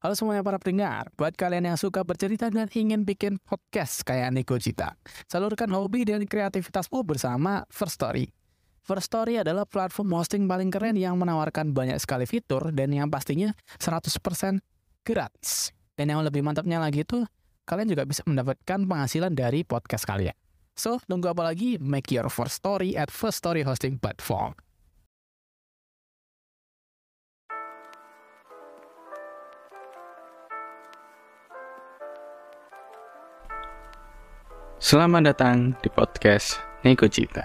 Halo semuanya para pendengar, buat kalian yang suka bercerita dan ingin bikin podcast kayak Niko Cita, salurkan hobi dan kreativitasmu bersama First Story. First Story adalah platform hosting paling keren yang menawarkan banyak sekali fitur dan yang pastinya 100% gratis. Dan yang lebih mantapnya lagi itu, kalian juga bisa mendapatkan penghasilan dari podcast kalian. So, tunggu apa lagi? Make your first story at First Story Hosting Platform. Selamat datang di podcast Neko Cita.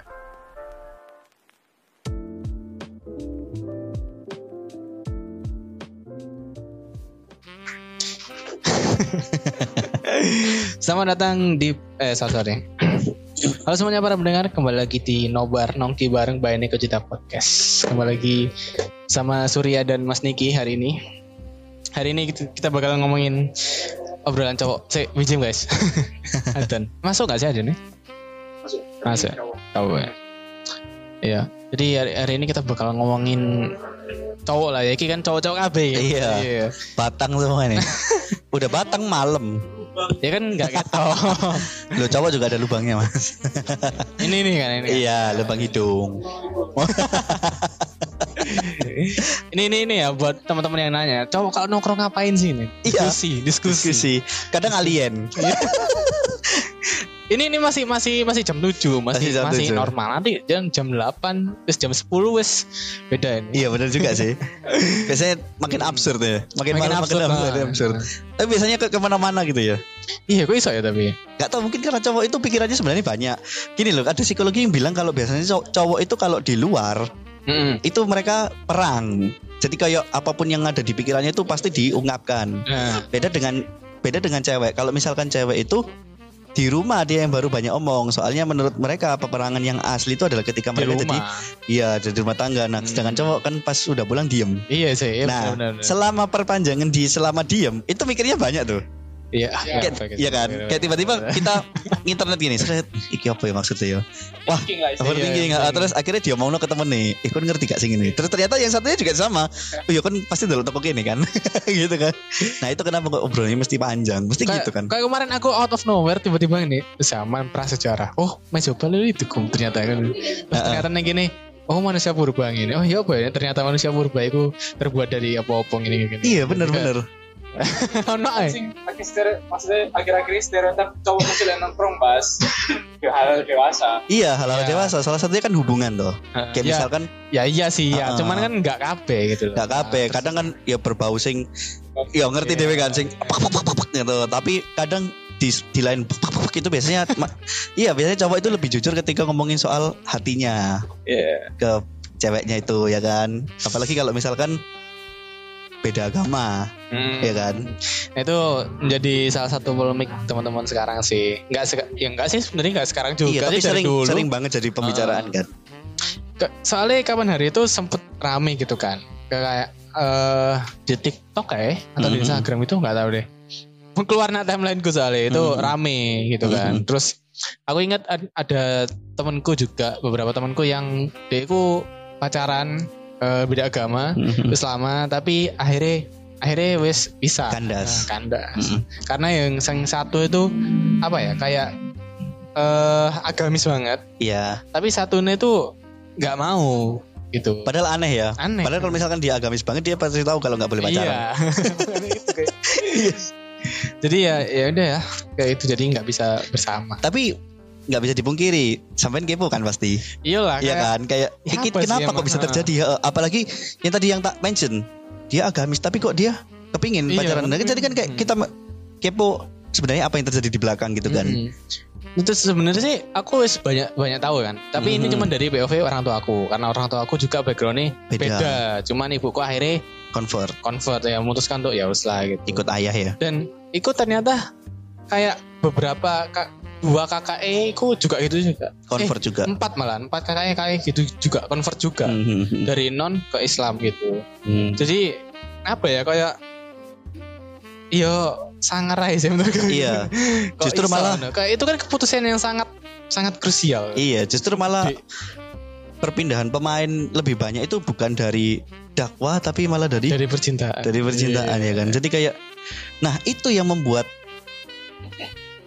Selamat datang di eh sorry, sorry. Halo semuanya para pendengar, kembali lagi di Nobar Nongki bareng by Neko Cita Podcast. Kembali lagi sama Surya dan Mas Niki hari ini. Hari ini kita bakal ngomongin obrolan cowok. Cek, bijim guys. Adan. Masuk gak sih Adan nih? Masuk. Masuk. Tahu ya. Iya. Jadi hari, hari ini kita bakal ngomongin cowok lah ya. Iki kan cowok-cowok KB. Iya. iya. Batang semua nih. Udah batang malam. Ya kan nggak ketok. Lo cowok juga ada lubangnya mas. ini nih kan ini. iya, lubang hidung. Ini ini ini ya buat teman-teman yang nanya, cowok kalau nongkrong ngapain sih ini? Iya. Diskusi, diskusi. Diskusi. Kadang alien. Ini ini masih masih masih jam 7, masih Masih jam masih 7. normal. Nanti jam jam 8 wis jam 10 wis beda ini. iya benar juga sih. Biasanya makin absurd ya. Makin, Makin malam absurd, makin absurd, nah. absurd. Tapi biasanya ke ke mana-mana gitu ya. Iya, kok iso ya tapi. Gak tau mungkin karena cowok itu pikirannya sebenarnya banyak. Gini loh, ada psikologi yang bilang kalau biasanya cow- cowok itu kalau di luar Mm. itu mereka perang. Jadi kayak apa pun yang ada di pikirannya itu pasti diungkapkan. Nah, beda dengan beda dengan cewek kalau misalkan cewek itu di rumah dia yang baru banyak omong soalnya menurut mereka peperangan yang asli itu adalah ketika di mereka jadi rumah. iya jadi rumah tangga nah Hmm. sedangkan cowok kan pas udah pulang diem Iya sih, iya nah benar-benar. selama perpanjangan di selama diem itu mikirnya banyak tuh Iya, Kayak- iya kan? Kayak tiba-tiba kita internet gini seret iki apa ya maksudnya ya? Wah overthinking. Iya, iya, ah, terus akhirnya dia mau ke temen nih ikut ngerti gak sih ini? Terus ternyata yang satunya juga sama. Oh ya kan pasti dulu toko gini kan. Gitu kan. Nah itu kenapa kok obrolannya mesti panjang? Mesti Kayak, gitu kan. kayak kemarin aku out of nowhere tiba-tiba ini zaman prasejarah. Oh, main coba lu itu kum ternyata kan. Terus ternyata nih gini. Oh manusia purba ini. Oh iya apa ya? Ternyata manusia purba itu terbuat dari apa-apa gini gini. iya. bener-bener Ono ae. Maksudnya akhir-akhir ini stereotip cowok kecil yang nongkrong ke hal dewasa. Iya hal-hal Iya. dewasa salah satunya kan hubungan tuh kayak ya, misalkan ya iya sih ya. Cuman kan nggak kabeh gitu loh. gak kape Nah, kadang kan ya berbau sing ya ngerti Iya. dewe kan sing gitu tapi kadang di, di lain itu biasanya iya biasanya cowok itu lebih jujur ketika ngomongin soal hatinya Iya. ke ceweknya itu ya kan apalagi kalau misalkan beda agama Hmm. ya kan Nah, itu menjadi salah satu polemik teman-teman sekarang sih. Enggak seka- ya enggak sih sebenarnya enggak sekarang juga iya tapi sih sering dulu. sering banget jadi pembicaraan Ah. kan Ke- soalnya kapan hari itu sempet rame gitu kan Kayak- eh di TikTok kayak atau di Mhm. Instagram itu nggak tahu deh keluar nak timeline gue soalnya itu Mhm. rame gitu kan Mhm. terus aku ingat ad- ada temanku juga beberapa temanku yang dia itu pacaran eh, beda agama lama tapi akhirnya akhirnya wes bisa. Kandas. Nah, kandas. Mhm. karena yang yang satu itu apa ya kayak eh agamis banget. Iya. Tapi satunya itu nggak mau gitu. Padahal aneh ya. Aneh. Padahal kalau misalkan dia agamis banget dia pasti tahu kalau nggak boleh pacaran. Iya Itu kayak- jadi ya ya udah ya. Kayak itu jadi nggak bisa bersama. Tapi nggak bisa dipungkiri. Sampean kepo kan pasti? Iyalah Iya kan? Kayak Ya "Iki apa sih kenapa emang?" kok bisa terjadi? Apalagi yang tadi yang tak mention dia agamis tapi kok dia kepingin Iya, pacaran? Nah, bener. jadi kan kayak Hmm. kita kepo sebenarnya apa yang terjadi di belakang gitu kan. Mm. itu sebenarnya sih aku wis banyak banyak tahu kan. Tapi ini Mhm. cuma dari POV orang tua aku. Karena orang tua aku juga backgroundnya Beda. beda, cuman ibuku akhirnya convert. Convert ya memutuskan untuk ya wis lah gitu. Ikut ayah ya? Dan ikut ternyata kayak beberapa kak, dua KKE ku juga gitu juga convert juga empat malah empat KKE kayak gitu juga convert juga Mhm. dari non ke Islam gitu Hmm. jadi apa ya kayak Iya sangar aja sih menurut gue. Iya. Justru iso, malah- no? kayak itu kan keputusan yang sangat sangat krusial. iya justru malah Di- perpindahan pemain lebih banyak itu bukan dari dakwah tapi malah dari dari percintaan. dari percintaan Iya. ya kan jadi kayak Nah itu yang membuat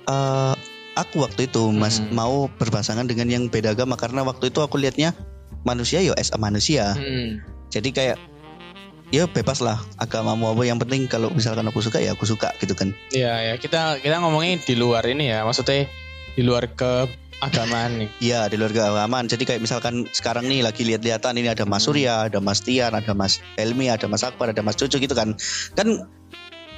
eh aku waktu itu mas Hmm. mau berpasangan dengan yang beda agama karena waktu itu aku lihatnya manusia yo as a manusia. Hmm. Jadi kayak ya bebas lah agamamu apa yang penting kalau misalkan aku suka ya aku suka gitu kan. Iya ya kita kita ngomongin di luar ini ya maksudnya di luar keagamaan nih. Iya di luar keagamaan. Jadi kayak misalkan sekarang nih lagi lihat-lihatan ini ada Mas Surya, ada Mas Tian, ada Mas Helmi, ada Mas Akbar, ada Mas Cucu gitu kan. Kan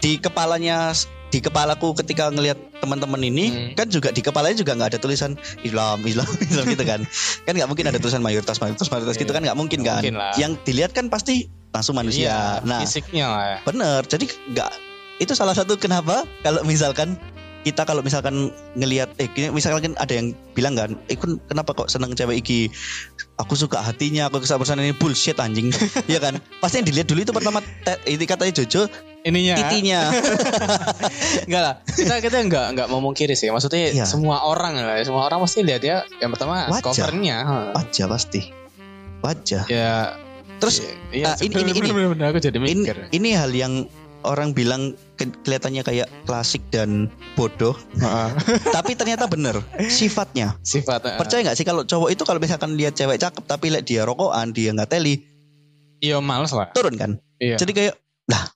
di kepalanya di kepalaku ketika ngelihat teman-teman ini Hmm. kan juga di kepalanya juga nggak ada tulisan Islam Islam Islam gitu kan kan nggak mungkin ada tulisan mayoritas mayoritas mayoritas gitu kan nggak mungkin kan Mungkin lah. yang dilihat kan pasti langsung manusia Iya, nah fisiknya lah. ya. Bener, jadi nggak itu salah satu kenapa kalau misalkan kita kalau misalkan ngelihat eh misalkan ada yang bilang kan, eh kenapa kok seneng cewek iki? Aku suka hatinya, aku suka perasaan ini bullshit anjing, ya kan? Pasti yang dilihat dulu itu pertama ini katanya Jojo Ininya titinya, enggak lah. Kita kita enggak enggak mau mungkiri sih. Maksudnya Iya. semua orang lah, semua orang pasti lihat ya yang pertama Wajah. covernya. wajah pasti, wajah. Ya Terus iya, ah, ini- ini- ini. bener-bener aku jadi ini, mikir. ini hal yang orang bilang ke- kelihatannya kayak klasik dan bodoh, tapi ternyata bener sifatnya. Sifat. eh, Percaya nggak sih kalau cowok itu kalau misalkan lihat cewek cakep tapi lihat dia rokokan, dia nggak teli, Iya males lah. turun kan? Iya. Jadi kayak lah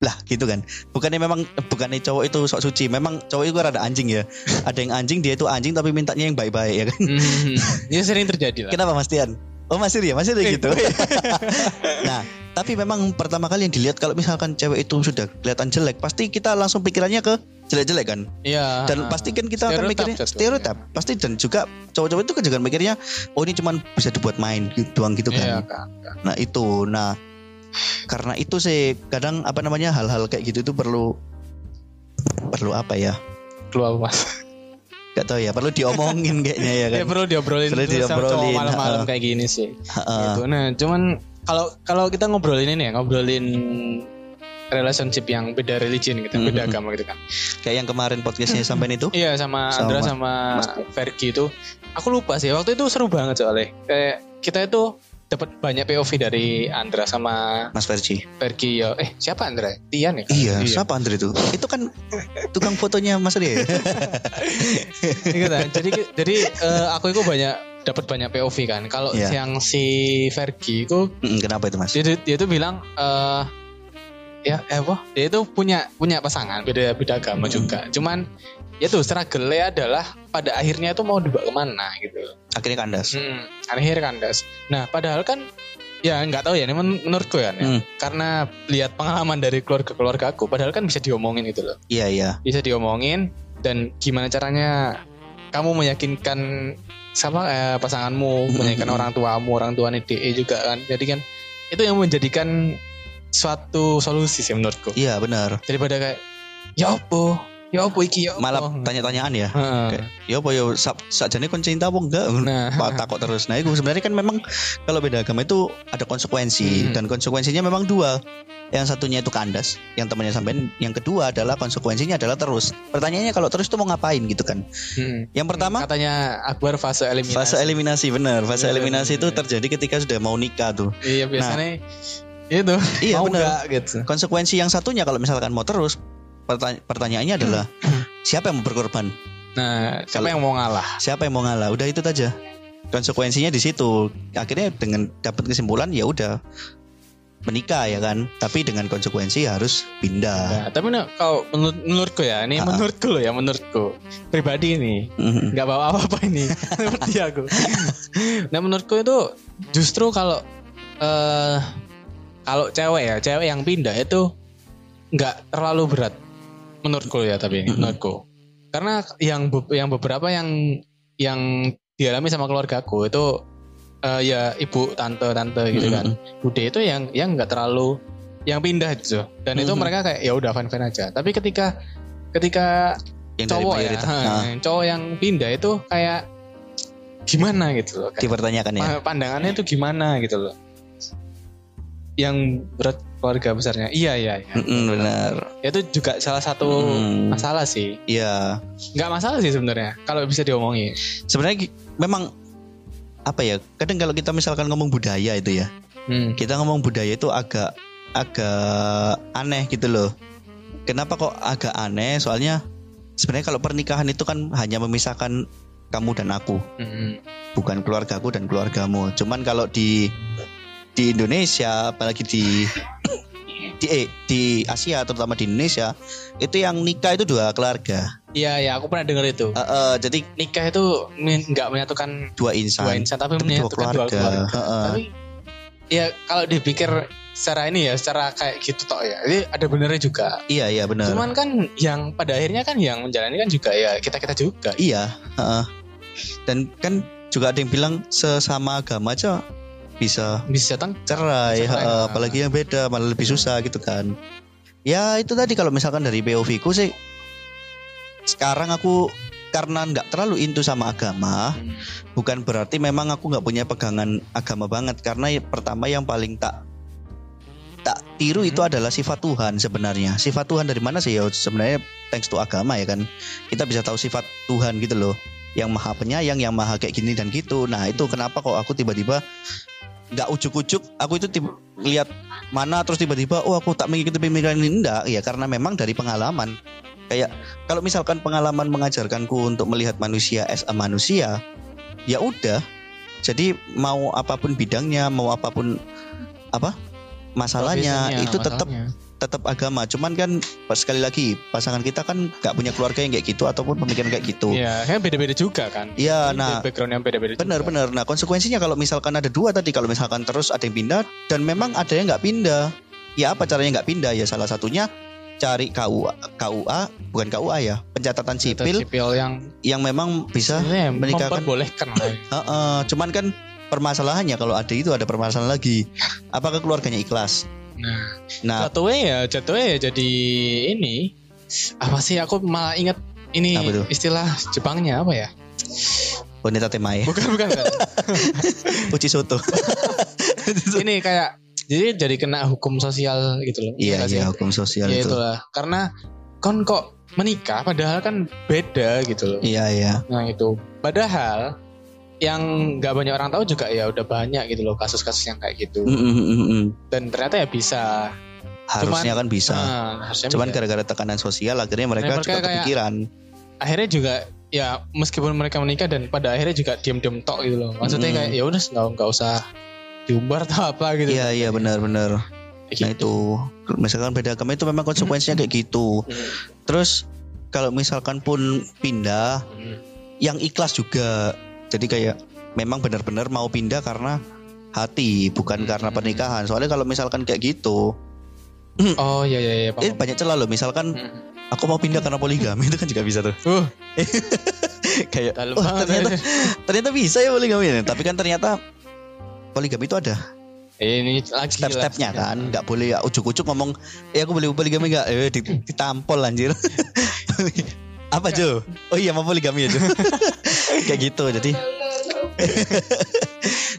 lah gitu kan. Bukannya memang bukannya cowok itu sok suci. Memang cowok itu rada anjing ya. Ada yang anjing dia itu anjing tapi mintanya yang baik-baik ya kan. Hmm, ya sering terjadi lah. Kenapa Mas Tian? Oh masih ya, masih Eh, gitu. nah, tapi memang pertama kali yang dilihat kalau misalkan cewek itu sudah kelihatan jelek, pasti kita langsung pikirannya ke jelek-jelek kan. Iya. Dan pasti kan kita akan mikirnya stereotip. Pasti dan juga cowok-cowok itu kan juga mikirnya oh ini cuman bisa dibuat main gitu doang gitu Iya kan. kan. Nah itu, nah karena itu sih kadang apa namanya hal-hal kayak gitu itu perlu perlu apa ya? Keluar mas. Gak tahu ya, perlu diomongin kayaknya ya Ya kan. perlu diobrolin Perlu diobrolin, malam-malam kayak gini sih. Heeh. Gitu. Nah, cuman kalau kalau kita ngobrolin ini ya, ngobrolin relationship yang beda religion gitu, Mhm. beda agama gitu kan. Kayak yang kemarin podcastnya sampai itu. Iya sama, Sama Andra sama Fergie itu, aku lupa sih. Waktu itu seru banget soalnya. Kayak kita itu dapat banyak POV dari Andra sama Mas Ferji. Fergie ya. Eh siapa Andra? Tian ya? Iya, siapa Andre itu? Itu kan tukang fotonya Mas Ria. Iya kan? Jadi jadi eh, aku itu banyak dapat banyak POV kan. Kalau Iya. yang si Fergie itu Kenapa itu Mas? dia, dia tuh bilang eh ya eh apa dia itu punya punya pasangan beda beda agama Hmm. juga cuman ya tuh struggle adalah pada akhirnya itu mau dibawa ke mana gitu Akhirnya kandas. hmm, akhirnya kandas nah padahal kan ya nggak tahu ya ini men- menurutku ya, ya. Hmm. karena lihat pengalaman dari keluarga keluarga aku padahal kan bisa diomongin gitu loh Iya iya. bisa diomongin dan gimana caranya kamu meyakinkan sama eh, pasanganmu Hmm. meyakinkan orang tuamu orang tua DE juga kan jadi kan itu yang menjadikan suatu solusi sih menurutku Iya benar. daripada kayak ya apa ya apa iki ya Malah tanya-tanyaan ya. Heeh. Kayak, ya apa ya sa sakjane kon cinta apa enggak? nah takut terus. Nah itu sebenarnya kan memang kalau beda agama itu ada konsekuensi Hmm. dan konsekuensinya memang dua. Yang satunya itu kandas, yang temannya sampein. Yang kedua adalah konsekuensinya adalah terus. Pertanyaannya kalau terus itu mau ngapain gitu kan? hmm. Yang pertama katanya Akbar fase eliminasi fase eliminasi benar. Fase Iya, eliminasi itu iya. terjadi ketika sudah mau nikah tuh. iya biasanya itu Iya mau benar. nggak gitu Konsekuensi yang satunya kalau misalkan mau terus pertanya- pertanyaannya adalah siapa yang mau berkorban? nah siapa yang mau ngalah Siapa yang mau ngalah? Udah itu aja. Konsekuensinya di situ. Akhirnya dengan dapat kesimpulan ya udah menikah ya kan. Tapi dengan konsekuensi harus pindah. Nah, tapi nah, kalau menurut menurutku ya, ini Ah. menurutku loh ya, menurutku pribadi ini Mhm. nggak bawa apa-apa ini seperti aku. nah menurutku itu justru kalau eh kalau cewek ya, cewek yang pindah itu nggak terlalu berat menurutku ya tapi ini menurutku. Karena yang be- yang beberapa yang yang dialami sama keluargaku itu eh, ya ibu tante tante gitu kan. Bude itu yang yang nggak terlalu yang pindah gitu. Dan itu mereka kayak ya udah fan fan aja. Tapi ketika ketika Yang dari cowok ya Nah, cowok yang pindah itu kayak gimana gitu loh kayak dipertanyakan ya. pa- pandangannya itu gimana gitu loh. Yang berat keluarga besarnya iya iya, iya. Mhm, benar. itu juga salah satu Hmm. masalah sih Iya. nggak masalah sih sebenarnya kalau bisa diomongin Sebenarnya memang apa ya? Kadang kalau kita misalkan ngomong budaya itu ya, hmm. kita ngomong budaya itu agak agak aneh gitu loh. kenapa kok agak aneh? Soalnya sebenarnya kalau pernikahan itu kan hanya memisahkan kamu dan aku, Mm-mm. bukan keluargaku dan keluargamu. Cuman kalau di di Indonesia, apalagi di di eh, di Asia terutama di Indonesia, itu yang nikah itu dua keluarga. Iya ya aku pernah dengar itu. Eh, eh, jadi Nikah itu nggak menyatukan dua insan, dua insan tapi tapi dua menyatukan dua keluarga. keluarga. Eh, eh. Tapi ya kalau dipikir secara ini ya, secara kayak gitu toh ya. Ini ada benernya juga. Iya iya benar. Cuman kan yang pada akhirnya kan yang menjalani kan juga ya kita kita juga. Iya, heeh. Dan kan juga ada yang bilang sesama agama aja bisa Bisa datang cerai, Cerai, heeh, nah. apalagi yang beda malah lebih susah gitu kan. Ya itu tadi kalau misalkan dari POV ku sih sekarang aku karena nggak terlalu into sama agama, Hmm. bukan berarti memang aku nggak punya pegangan agama banget karena ya- pertama yang paling tak tak tiru itu Hmm. adalah sifat Tuhan sebenarnya. Sifat Tuhan dari mana sih ya sebenarnya thanks to agama ya kan. Kita bisa tahu sifat Tuhan gitu loh. Yang maha penyayang, yang maha kayak gini dan gitu. Nah, itu kenapa kok aku tiba-tiba nggak ujuk-ujuk aku itu lihat mana terus tiba-tiba oh aku tak mengikuti pemikiran ini. Enggak ya karena memang dari pengalaman. Kayak kalau misalkan pengalaman mengajarkanku untuk melihat manusia as a manusia ya udah. Jadi mau apa pun bidangnya mau apa pun apa masalahnya Profesinya, itu tetap masalahnya. Tetap agama. Cuman kan pas sekali lagi pasangan kita kan nggak punya keluarga yang kayak gitu ataupun pemikiran kayak gitu. Iya, kan beda-beda juga kan. Iya, nah background yang beda-beda benar-benar nah konsekuensinya kalau misalkan ada dua tadi kalau misalkan terus ada yang pindah dan memang ada yang nggak pindah ya apa caranya nggak pindah? Ya salah satunya cari KUA KUA bukan KUA ya pencatatan sipil sipil yang yang memang bisa menikahkan memperbolehkan lah. Heeh, cuman kan permasalahannya kalau ada itu ada permasalahan lagi. Apakah keluarganya ikhlas Nah, nah jatuhnya ya jatuhnya ya jadi ini apa sih aku malah ingat ini istilah Jepangnya apa ya? wanita temae Bukan bukan. bukan. uci soto ini kayak jadi jadi kena hukum sosial gitu loh. iya sih? iya hukum sosial Ya itu itulah. Karena kon kok menikah padahal kan beda gitu loh. iya iya Nah itu. Padahal yang nggak banyak orang tahu juga ya udah banyak gitu loh kasus-kasus yang kayak gitu. Mm, mm, mm, mm. Dan ternyata ya bisa. harusnya kan bisa Nah, harusnya cuman bisa. gara-gara tekanan sosial akhirnya mereka, Mereka juga kayak- kepikiran akhirnya juga ya meskipun mereka menikah dan pada akhirnya juga diam-diam tok gitu loh. Maksudnya Mm. kayak ya udah nggak nggak usah diumbar atau apa gitu. iya iya benar-benar nah gitu. itu misalkan beda agama itu memang konsekuensinya kayak gitu Hmm. terus kalau misalkan pun pindah Hmm. yang ikhlas juga jadi kayak memang benar-benar mau pindah karena hati bukan Hmm. karena pernikahan. Soalnya kalau misalkan kayak gitu Oh iya iya iya. eh banyak celah loh. Misalkan Hmm. aku mau pindah karena poligami itu kan juga bisa tuh. Uh, kayak dalam "Wah, banget. ternyata ternyata bisa ya poligami tapi kan ternyata poligami itu ada ini lagi step-stepnya kan. Nggak boleh ya ujuk-ujuk ngomong eh aku boleh poligami nggak? Eh di- ditampol anjir. Apa Jo? Oh iya mau poligami ya Jo kayak gitu jadi.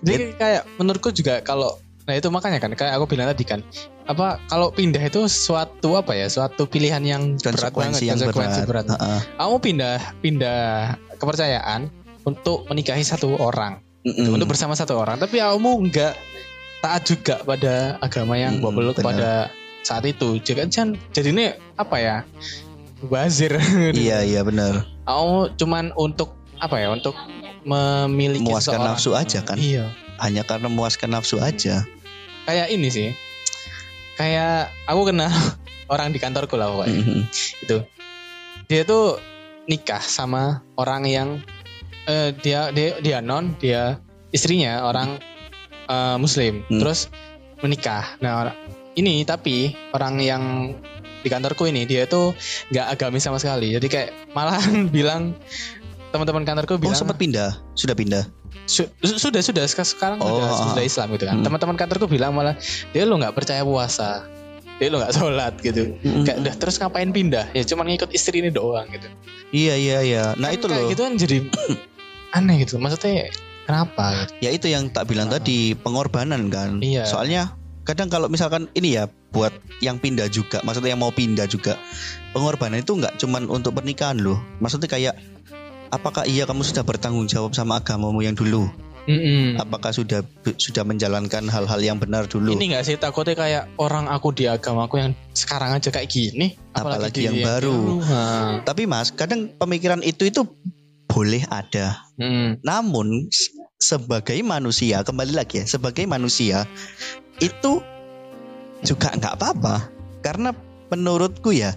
Jadi kayak menurutku juga kalau nah itu makanya kan kayak aku bilang tadi kan apa kalau pindah itu suatu apa ya suatu pilihan yang berat banget yang konsekuensi berat, berat. Heeh. Kamu pindah pindah kepercayaan untuk menikahi satu orang. Mm-mm. untuk bersama satu orang tapi kamu nggak taat juga pada agama yang Mm, mm, pada saat itu. Jadi kan jadi ini apa ya bazir iya iya benar. Kamu cuman untuk apa ya untuk memiliki Memuaskan seseorang. nafsu aja kan? iya hanya karena memuaskan nafsu aja kayak ini sih kayak aku kenal orang di kantorku lah pokoknya Mm-mm. itu dia tuh nikah sama orang yang eh, dia dia dia non dia istrinya orang eh, muslim Hmm. terus menikah nah or- ini tapi orang yang di kantorku ini dia tuh nggak agamis sama sekali jadi kayak malahan bilang teman-teman kantorku oh bilang sempat pindah? Sudah pindah? Su- su- sudah sudah. Sek- sekarang Oh, sudah, ah. sudah Islam gitu kan. Hmm. teman-teman kantorku bilang malah dia lo nggak percaya puasa. Dia lo nggak sholat gitu. Kayak udah terus ngapain pindah? Ya cuman ngikut istri ini doang gitu. Iya iya iya. Nah Kan itu loh. gitu kan jadi aneh gitu. Maksudnya kenapa? Ya itu yang tak bilang Ah. tadi pengorbanan kan. Iya. soalnya kadang kalau misalkan ini ya buat yang pindah juga maksudnya yang mau pindah juga pengorbanan itu nggak cuman untuk pernikahan loh. Maksudnya kayak apakah iya kamu sudah bertanggung jawab sama agamamu yang dulu Mm-mm. apakah sudah sudah menjalankan hal-hal yang benar dulu Ini gak sih takutnya kayak orang aku di agamaku yang sekarang aja kayak gini, Apalagi di yang baru. Ha. tapi mas kadang pemikiran itu itu boleh ada Mm. namun sebagai manusia kembali lagi ya sebagai manusia itu juga nggak apa-apa karena menurutku ya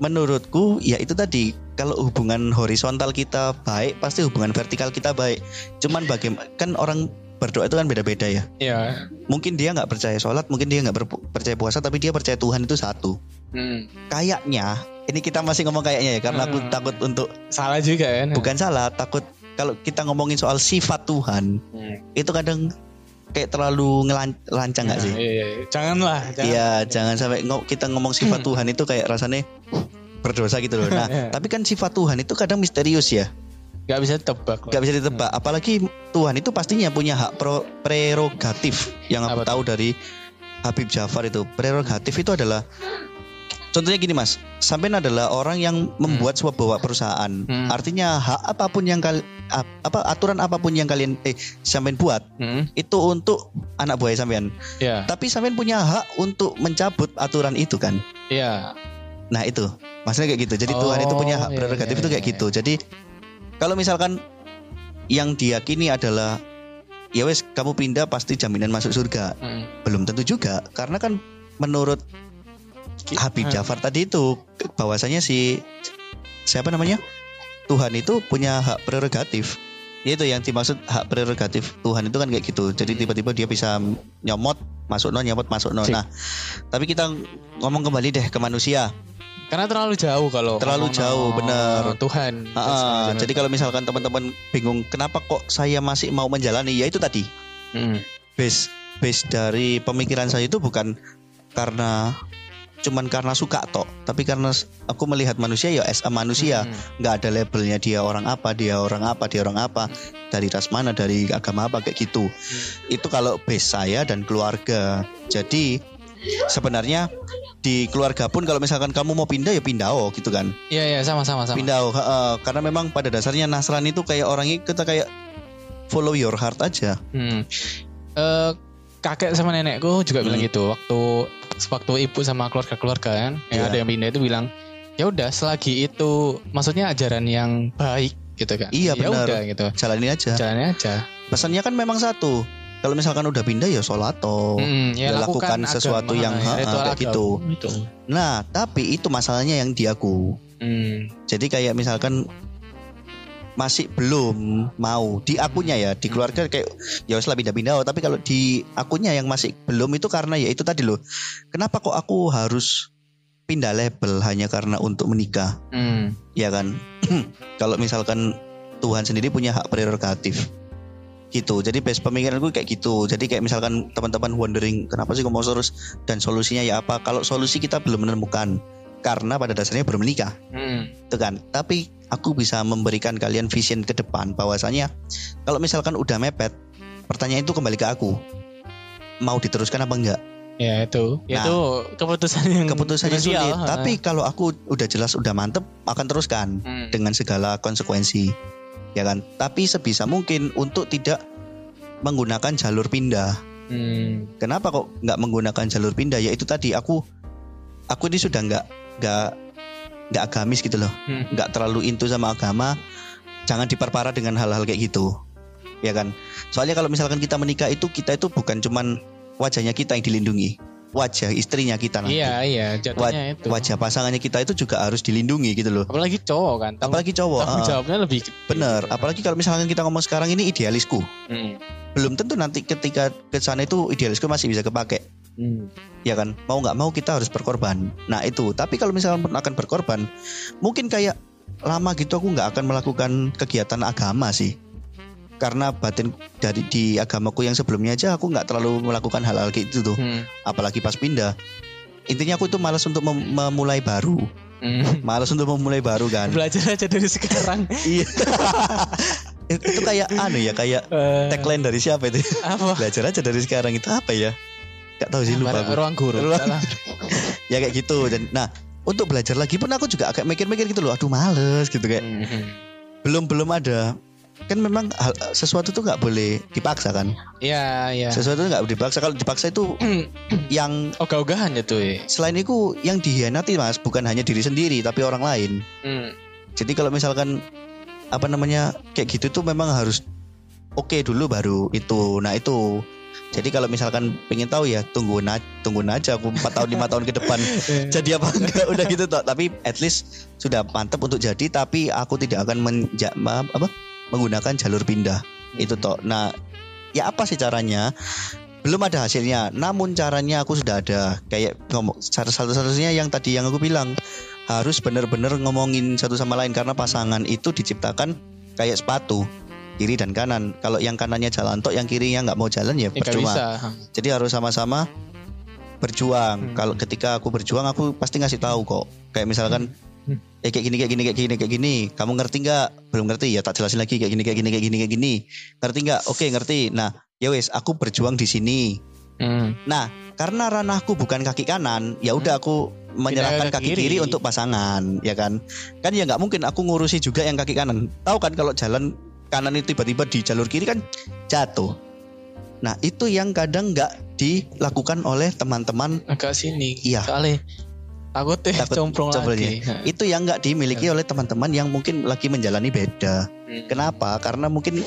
menurutku ya itu tadi kalau hubungan horizontal kita baik pasti hubungan vertikal kita baik cuman bagaimana kan orang berdoa itu kan beda-beda ya Ya. mungkin dia nggak percaya sholat mungkin dia nggak percaya puasa tapi dia percaya Tuhan itu satu Mm. kayaknya ini kita masih ngomong kayaknya ya karena aku Hmm. takut untuk Salah juga kan? bukan salah takut kalau kita ngomongin soal sifat Tuhan Mm. itu kadang kayak terlalu ngelancang nggak Nah, sih Iya, iya. Janganlah. Jangan. Iya jangan sampai kita ngomong sifat Tuhan itu kayak rasanya berdosa gitu loh nah Iya. tapi kan sifat Tuhan itu kadang misterius ya Gak bisa ditebak. nggak bisa ditebak apalagi Tuhan itu pastinya punya hak pro- prerogatif yang aku Apa tahu dari Habib Jafar itu prerogatif itu adalah contohnya gini mas sampean adalah orang yang membuat sebuah perusahaan Hmm. artinya hak apa pun yang kal ap- apa aturan apa pun yang kalian eh sampean buat Mm. itu untuk anak buah sampean Iya. tapi sampean punya hak untuk mencabut aturan itu kan Iya. Nah itu maksudnya kayak gitu. Jadi Tuhan itu punya hak Oh, iya, prerogatif iya, itu kayak iya, gitu. Jadi kalau misalkan yang diyakini adalah ya wes kamu pindah pasti jaminan masuk surga. Mm. Belum tentu juga karena kan menurut Habib Hmm. Jafar tadi itu bahwasanya si siapa namanya Tuhan itu punya hak prerogatif. Itu yang dimaksud hak prerogatif Tuhan itu kan kayak gitu. Jadi Hmm. tiba-tiba dia bisa nyomot masuk no nyomot masuk no. Sip. Nah tapi kita ngomong kembali deh ke manusia. Karena terlalu jauh kalau Terlalu jauh, no bener. Tuhan. Ah, jadi kalau misalkan teman-teman bingung kenapa kok saya masih mau menjalani? Ya itu tadi. Mm. base base dari pemikiran saya itu bukan karena cuman karena suka tok tapi karena aku melihat manusia ya as a manusia. Mm. nggak ada labelnya dia orang apa dia orang apa dia orang apa. Dari ras mana dari agama apa kayak gitu. Itu kalau base saya dan keluarga. Jadi sebenarnya di keluarga pun kalau misalkan kamu mau pindah ya pindah oh gitu kan Iya iya sama sama sama. pindah oh, heeh. karena memang pada dasarnya Nasrani itu kayak orangnya kita kayak follow your heart aja Hmm. Eh, kakek sama nenekku juga bilang Hmm. gitu waktu waktu ibu sama keluarga-keluarga kan yang Iya. ada yang pindah itu bilang ya udah selagi itu maksudnya ajaran yang baik gitu kan. Iya, Ya benar. udah gitu. jalani aja Jalannya aja. pesannya kan memang satu kalau misalkan udah pindah ya sholat toh Mm, ya lakukan sesuatu yang, ya, ha, kayak agama. gitu. Itu. nah tapi itu masalahnya yang di aku Hmm. jadi kayak misalkan masih belum mau di akunya ya di keluarga kayak ya wes lah pindah-pindah oh, tapi kalau di akunya yang masih belum itu karena ya itu tadi loh kenapa kok aku harus pindah label hanya karena untuk menikah Hmm. ya kan kalau misalkan Tuhan sendiri punya hak prerogatif gitu. Jadi base pemikiranku kayak gitu. Jadi kayak misalkan teman-teman wondering kenapa sih ngomong terus? Dan solusinya ya apa? Kalau solusi kita belum menemukan karena pada dasarnya belum menikah. Hmm. itu kan. Tapi aku bisa memberikan kalian vision ke depan bahwasanya kalau misalkan udah mepet pertanyaan itu kembali ke aku. Mau diteruskan apa enggak? Ya itu. Nah, itu keputusan yang keputusannya krusial. sulit. tapi kalau aku udah jelas udah mantep akan teruskan Hmm. dengan segala konsekuensi ya kan? Tapi sebisa mungkin untuk tidak menggunakan jalur pindah. Hmm. kenapa kok nggak menggunakan jalur pindah? Ya itu tadi aku aku ini sudah nggak nggak nggak agamis gitu loh. Hmm. nggak terlalu into sama agama. Jangan diperparah dengan hal-hal kayak gitu. Ya kan? Soalnya kalau misalkan kita menikah itu kita itu bukan cuman wajahnya kita yang dilindungi wajah istrinya kita nanti Iya iya jatuhnya itu. wajah pasangannya kita itu juga harus dilindungi gitu loh Apalagi cowok kan. Tanggung, apalagi cowok tanggung jawabnya lebih gede. Bener, apalagi kalau misalkan kita ngomong sekarang ini idealisku. Hmm. Belum tentu nanti ketika ke sana itu idealisku masih bisa kepake. Hmm. Ya kan? Mau nggak mau kita harus berkorban. Nah itu, tapi kalau misalkan pun akan berkorban, mungkin kayak lama gitu aku nggak akan melakukan kegiatan agama sih. Karena batin dari di agamaku yang sebelumnya aja aku nggak terlalu melakukan hal-hal kayak itu tuh. Hmm. Apalagi pas pindah. Intinya aku itu malas untuk mem- memulai baru. Hmm. Malas untuk memulai baru kan. Belajar aja dari sekarang. Iya. itu kayak anu ya, kayak Eh, tagline dari siapa itu? apa? belajar aja dari sekarang itu apa ya Gak tahu sih lupa aku. ruang guru. Ruang- ya kayak gitu dan nah untuk belajar lagi pun aku juga agak mikir-mikir gitu loh aduh males gitu kayak Hmm. belum belum ada kan memang hal, sesuatu tuh nggak boleh dipaksa kan. Iya, iya. Sesuatu nggak dipaksa. Kalau dipaksa itu yang Ogah-ogahan ya tuh. selain itu yang dihianati mas bukan hanya diri sendiri tapi orang lain. Hmm. Jadi kalau misalkan apa namanya kayak gitu tuh memang harus oke dulu baru itu. Nah itu. Jadi kalau misalkan pengen tahu ya tungguin aja, tungguin aja aku 4 tahun lima tahun ke depan jadi apa enggak udah gitu toh. Tapi at least sudah mantep untuk jadi tapi aku tidak akan menja, apa menggunakan jalur pindah itu toh. Nah ya apa sih caranya? Belum ada hasilnya. Namun caranya aku sudah ada. Kayak ngomong cara satu-satunya yang tadi yang aku bilang harus benar-benar ngomongin satu sama lain karena pasangan itu diciptakan kayak sepatu kiri dan kanan. Kalau yang kanannya jalan tok, yang kirinya nggak mau jalan ya Ya, percuma. bisa. Jadi harus sama-sama berjuang. Hmm. Kalau ketika aku berjuang, aku pasti ngasih tahu kok. Kayak misalkan, Hmm. Eh kayak gini, kayak gini, kayak gini, kayak gini. Kamu ngerti nggak? Belum ngerti ya? Tak jelasin lagi kayak gini, kayak gini, kayak gini, kayak gini. Ngerti nggak? Oke, ngerti. Nah, ya wes, aku berjuang di sini. Hmm. Nah, karena ranahku bukan kaki kanan, ya udah aku menyerahkan Pindah ke kaki kiri. kiri. untuk pasangan, ya kan? Kan ya nggak mungkin aku ngurusi juga yang kaki kanan. Tahu kan kalau jalan kanan itu tiba-tiba di jalur kiri kan jatuh. Nah, itu yang kadang nggak dilakukan oleh teman-teman Agak sini. Iya. Soalnya takut deh Takut comprong comprongnya. lagi. Nah. itu yang nggak dimiliki oleh teman-teman yang mungkin lagi menjalani beda. Hmm. Kenapa? Karena mungkin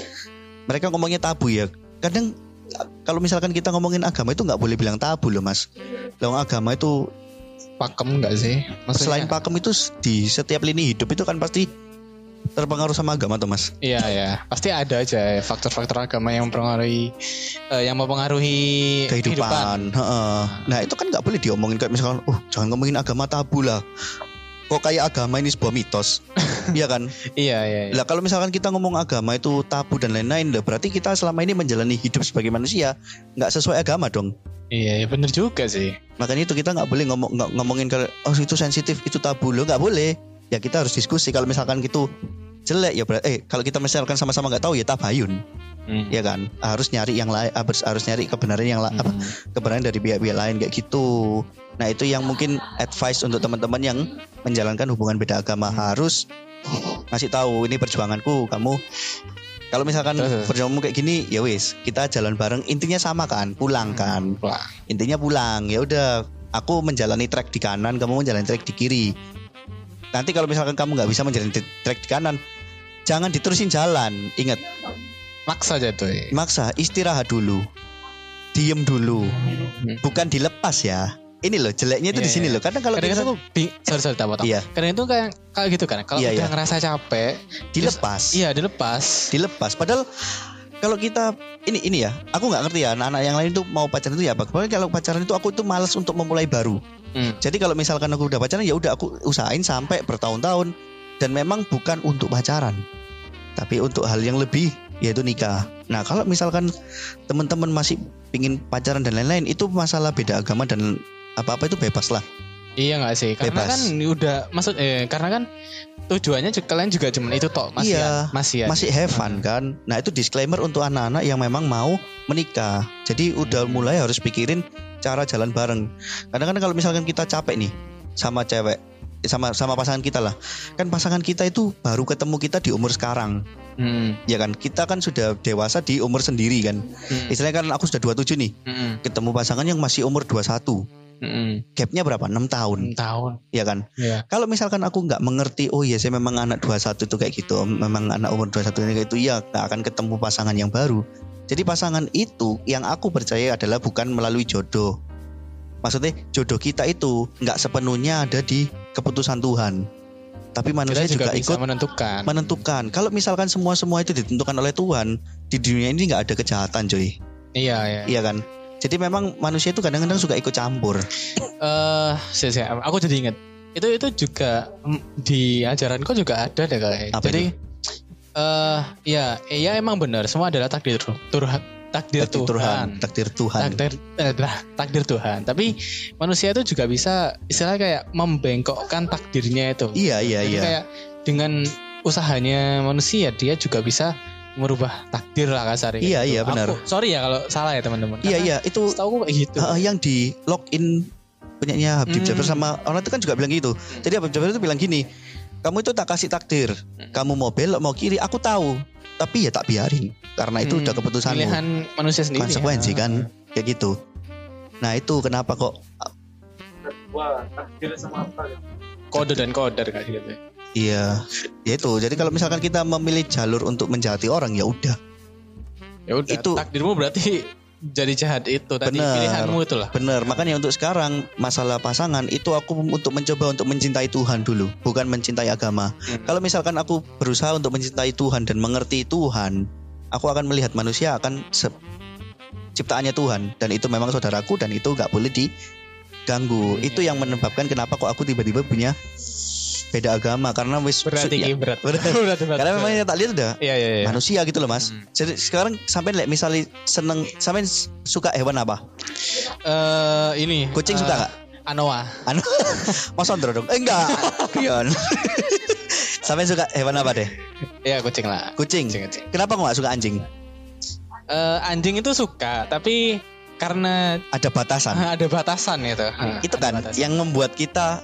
mereka ngomongnya tabu ya. Kadang kalau misalkan kita ngomongin agama itu nggak boleh bilang tabu loh mas. Loh agama itu Pakem enggak sih? Maksudnya, selain pakem itu di setiap lini hidup itu kan pasti terpengaruh sama agama tuh mas. Iya ya, pasti ada aja faktor-faktor agama yang mempengaruhi eh, yang mempengaruhi Kehidupan. Heeh. Nah itu kan nggak boleh diomongin kayak misalkan, oh jangan ngomongin agama tabu lah. Kok kayak agama ini sebuah mitos, Iya kan? Iya iya. iya. Lah kalau misalkan kita ngomong agama itu tabu dan lain-lain, lah berarti kita selama ini menjalani hidup sebagai manusia nggak sesuai agama dong. Iya, ya bener juga sih. Makanya itu kita nggak boleh ngomong nggak ngomongin kalau oh itu sensitif itu tabu lo nggak boleh. Ya kita harus diskusi. Kalau misalkan gitu jelek ya berarti eh kalau kita misalkan sama-sama nggak tahu ya tabayun Hmm. ya kan? Harus nyari yang lain harus harus nyari kebenaran yang la- apa Hmm. kebenaran dari pihak-pihak lain kayak gitu. Nah itu yang mungkin advice untuk teman-teman yang menjalankan hubungan beda agama. Harus ngasih tahu ini perjuanganku kamu. Kalau misalkan perjuanganmu kayak gini ya wis kita jalan bareng. Intinya sama kan? Pulang kan? Wah, intinya pulang. Ya udah aku menjalani track di kanan kamu menjalani track di kiri nanti kalau misalkan kamu nggak bisa menjalani di- track di kanan jangan diterusin jalan ingat maksa aja tuh. maksa istirahat dulu diem dulu Hmm. bukan dilepas ya ini loh jeleknya itu Iya, di sini iya. loh kadang kalau Kadang-kadang tuh bing- sorry sorry potong. iya Kadang itu kayak kayak gitu kan. Kalau Iya, udah iya. ngerasa capek, dilepas iya dilepas. dilepas padahal kalau kita ini ini ya aku nggak ngerti ya anak-anak yang lain tuh mau pacaran itu ya apa Pokoknya kalau pacaran itu aku tuh malas untuk memulai baru Hmm. Jadi kalau misalkan aku udah pacaran ya udah aku usahain sampai bertahun-tahun dan memang bukan untuk pacaran. Tapi untuk hal yang lebih yaitu nikah. Nah, kalau misalkan teman-teman masih pingin pacaran dan lain-lain itu masalah beda agama dan apa-apa itu bebas lah. Iya nggak sih? Karena Bebas. kan udah maksud eh karena kan tujuannya juga- kalian juga cuma itu tok masih Iya, ya, masih ya. Masih have fun kan. Nah, itu disclaimer untuk anak-anak yang memang mau menikah. Jadi udah Hmm. mulai harus pikirin cara jalan bareng. Kadang-kadang kalau misalkan kita capek nih sama cewek sama sama pasangan kita lah. Kan pasangan kita itu baru ketemu kita di umur sekarang. Hmm. ya kan kita kan sudah dewasa di umur sendiri kan Hmm. istilahnya kan aku sudah 27 nih Hmm. ketemu pasangan yang masih umur 21 Hmm. gapnya berapa 6 tahun Hmm. tahun. ya kan Iya. kalau misalkan aku nggak mengerti oh iya saya memang anak 21 itu kayak gitu memang anak umur 21 ini kayak itu ya nggak akan ketemu pasangan yang baru jadi pasangan itu yang aku percaya adalah bukan melalui jodoh maksudnya jodoh kita itu nggak sepenuhnya ada di keputusan Tuhan tapi manusia Kita juga, juga, ikut menentukan. menentukan. Kalau misalkan semua semua itu ditentukan oleh Tuhan, di dunia ini nggak ada kejahatan, coy. Iya iya. Iya kan? Jadi memang manusia itu kadang-kadang suka ikut campur. Eh, sih, sih, aku jadi inget itu itu juga mm, di ajaranku juga ada deh kayak. Apa Jadi eh ya, ya emang benar semua adalah takdir Tuhan, takdir, Takdir Tuhan. takdir Tuhan. Takdir eh, takdir Tuhan. Tapi manusia itu juga bisa istilah kayak membengkokkan takdirnya itu. Iya iya Jadi iya. kayak dengan usahanya manusia dia juga bisa merubah takdir lah kasarnya. Iya, gitu. iya, benar. Aku- sorry ya kalau salah ya teman-teman. Iya iya itu Setahu kayak gitu. uh, yang di login punyanya Habib Hmm. Jabir sama orang itu kan juga bilang gitu. Jadi Habib Jabir itu bilang gini, kamu itu tak kasih takdir. Hmm. Kamu mau belok mau kiri, aku tahu. tapi ya tak biarin karena itu Hmm, udah keputusanmu Pilihan manusia sendiri. konsekuensi ya. kan kayak gitu nah itu kenapa kok Wah, takdir sama apa gitu. Kode dan koder kayak gitu. Iya ya itu jadi kalau misalkan kita memilih jalur untuk menjahati orang ya udah Ya udah. Itu- takdirmu berarti jadi jahat itu tadi Bener. pilihanmu itulah. bener makanya untuk sekarang masalah pasangan itu aku untuk mencoba untuk mencintai Tuhan dulu bukan mencintai agama Hmm. kalau misalkan aku berusaha untuk mencintai Tuhan dan mengerti Tuhan aku akan melihat manusia akan ciptaannya Tuhan dan itu memang saudaraku dan itu nggak boleh diganggu Hmm. itu yang menyebabkan kenapa kok aku tiba-tiba punya beda agama karena wis Berarti ya, berat. berat. berat, berat. karena memang yang tak lihat udah Iya iya iya. manusia gitu loh mas Hmm. jadi sekarang sampai like, misalnya seneng sampai suka hewan apa Eh ini kucing eh, suka nggak Anoa. anu mas Sondro dong eh enggak Pion sampai suka hewan apa deh Iya kucing lah. kucing Kucing, kucing. kenapa nggak suka anjing Eh, anjing itu suka, tapi karena ada batasan ada batasan itu. itu Ada kan batasan. yang membuat kita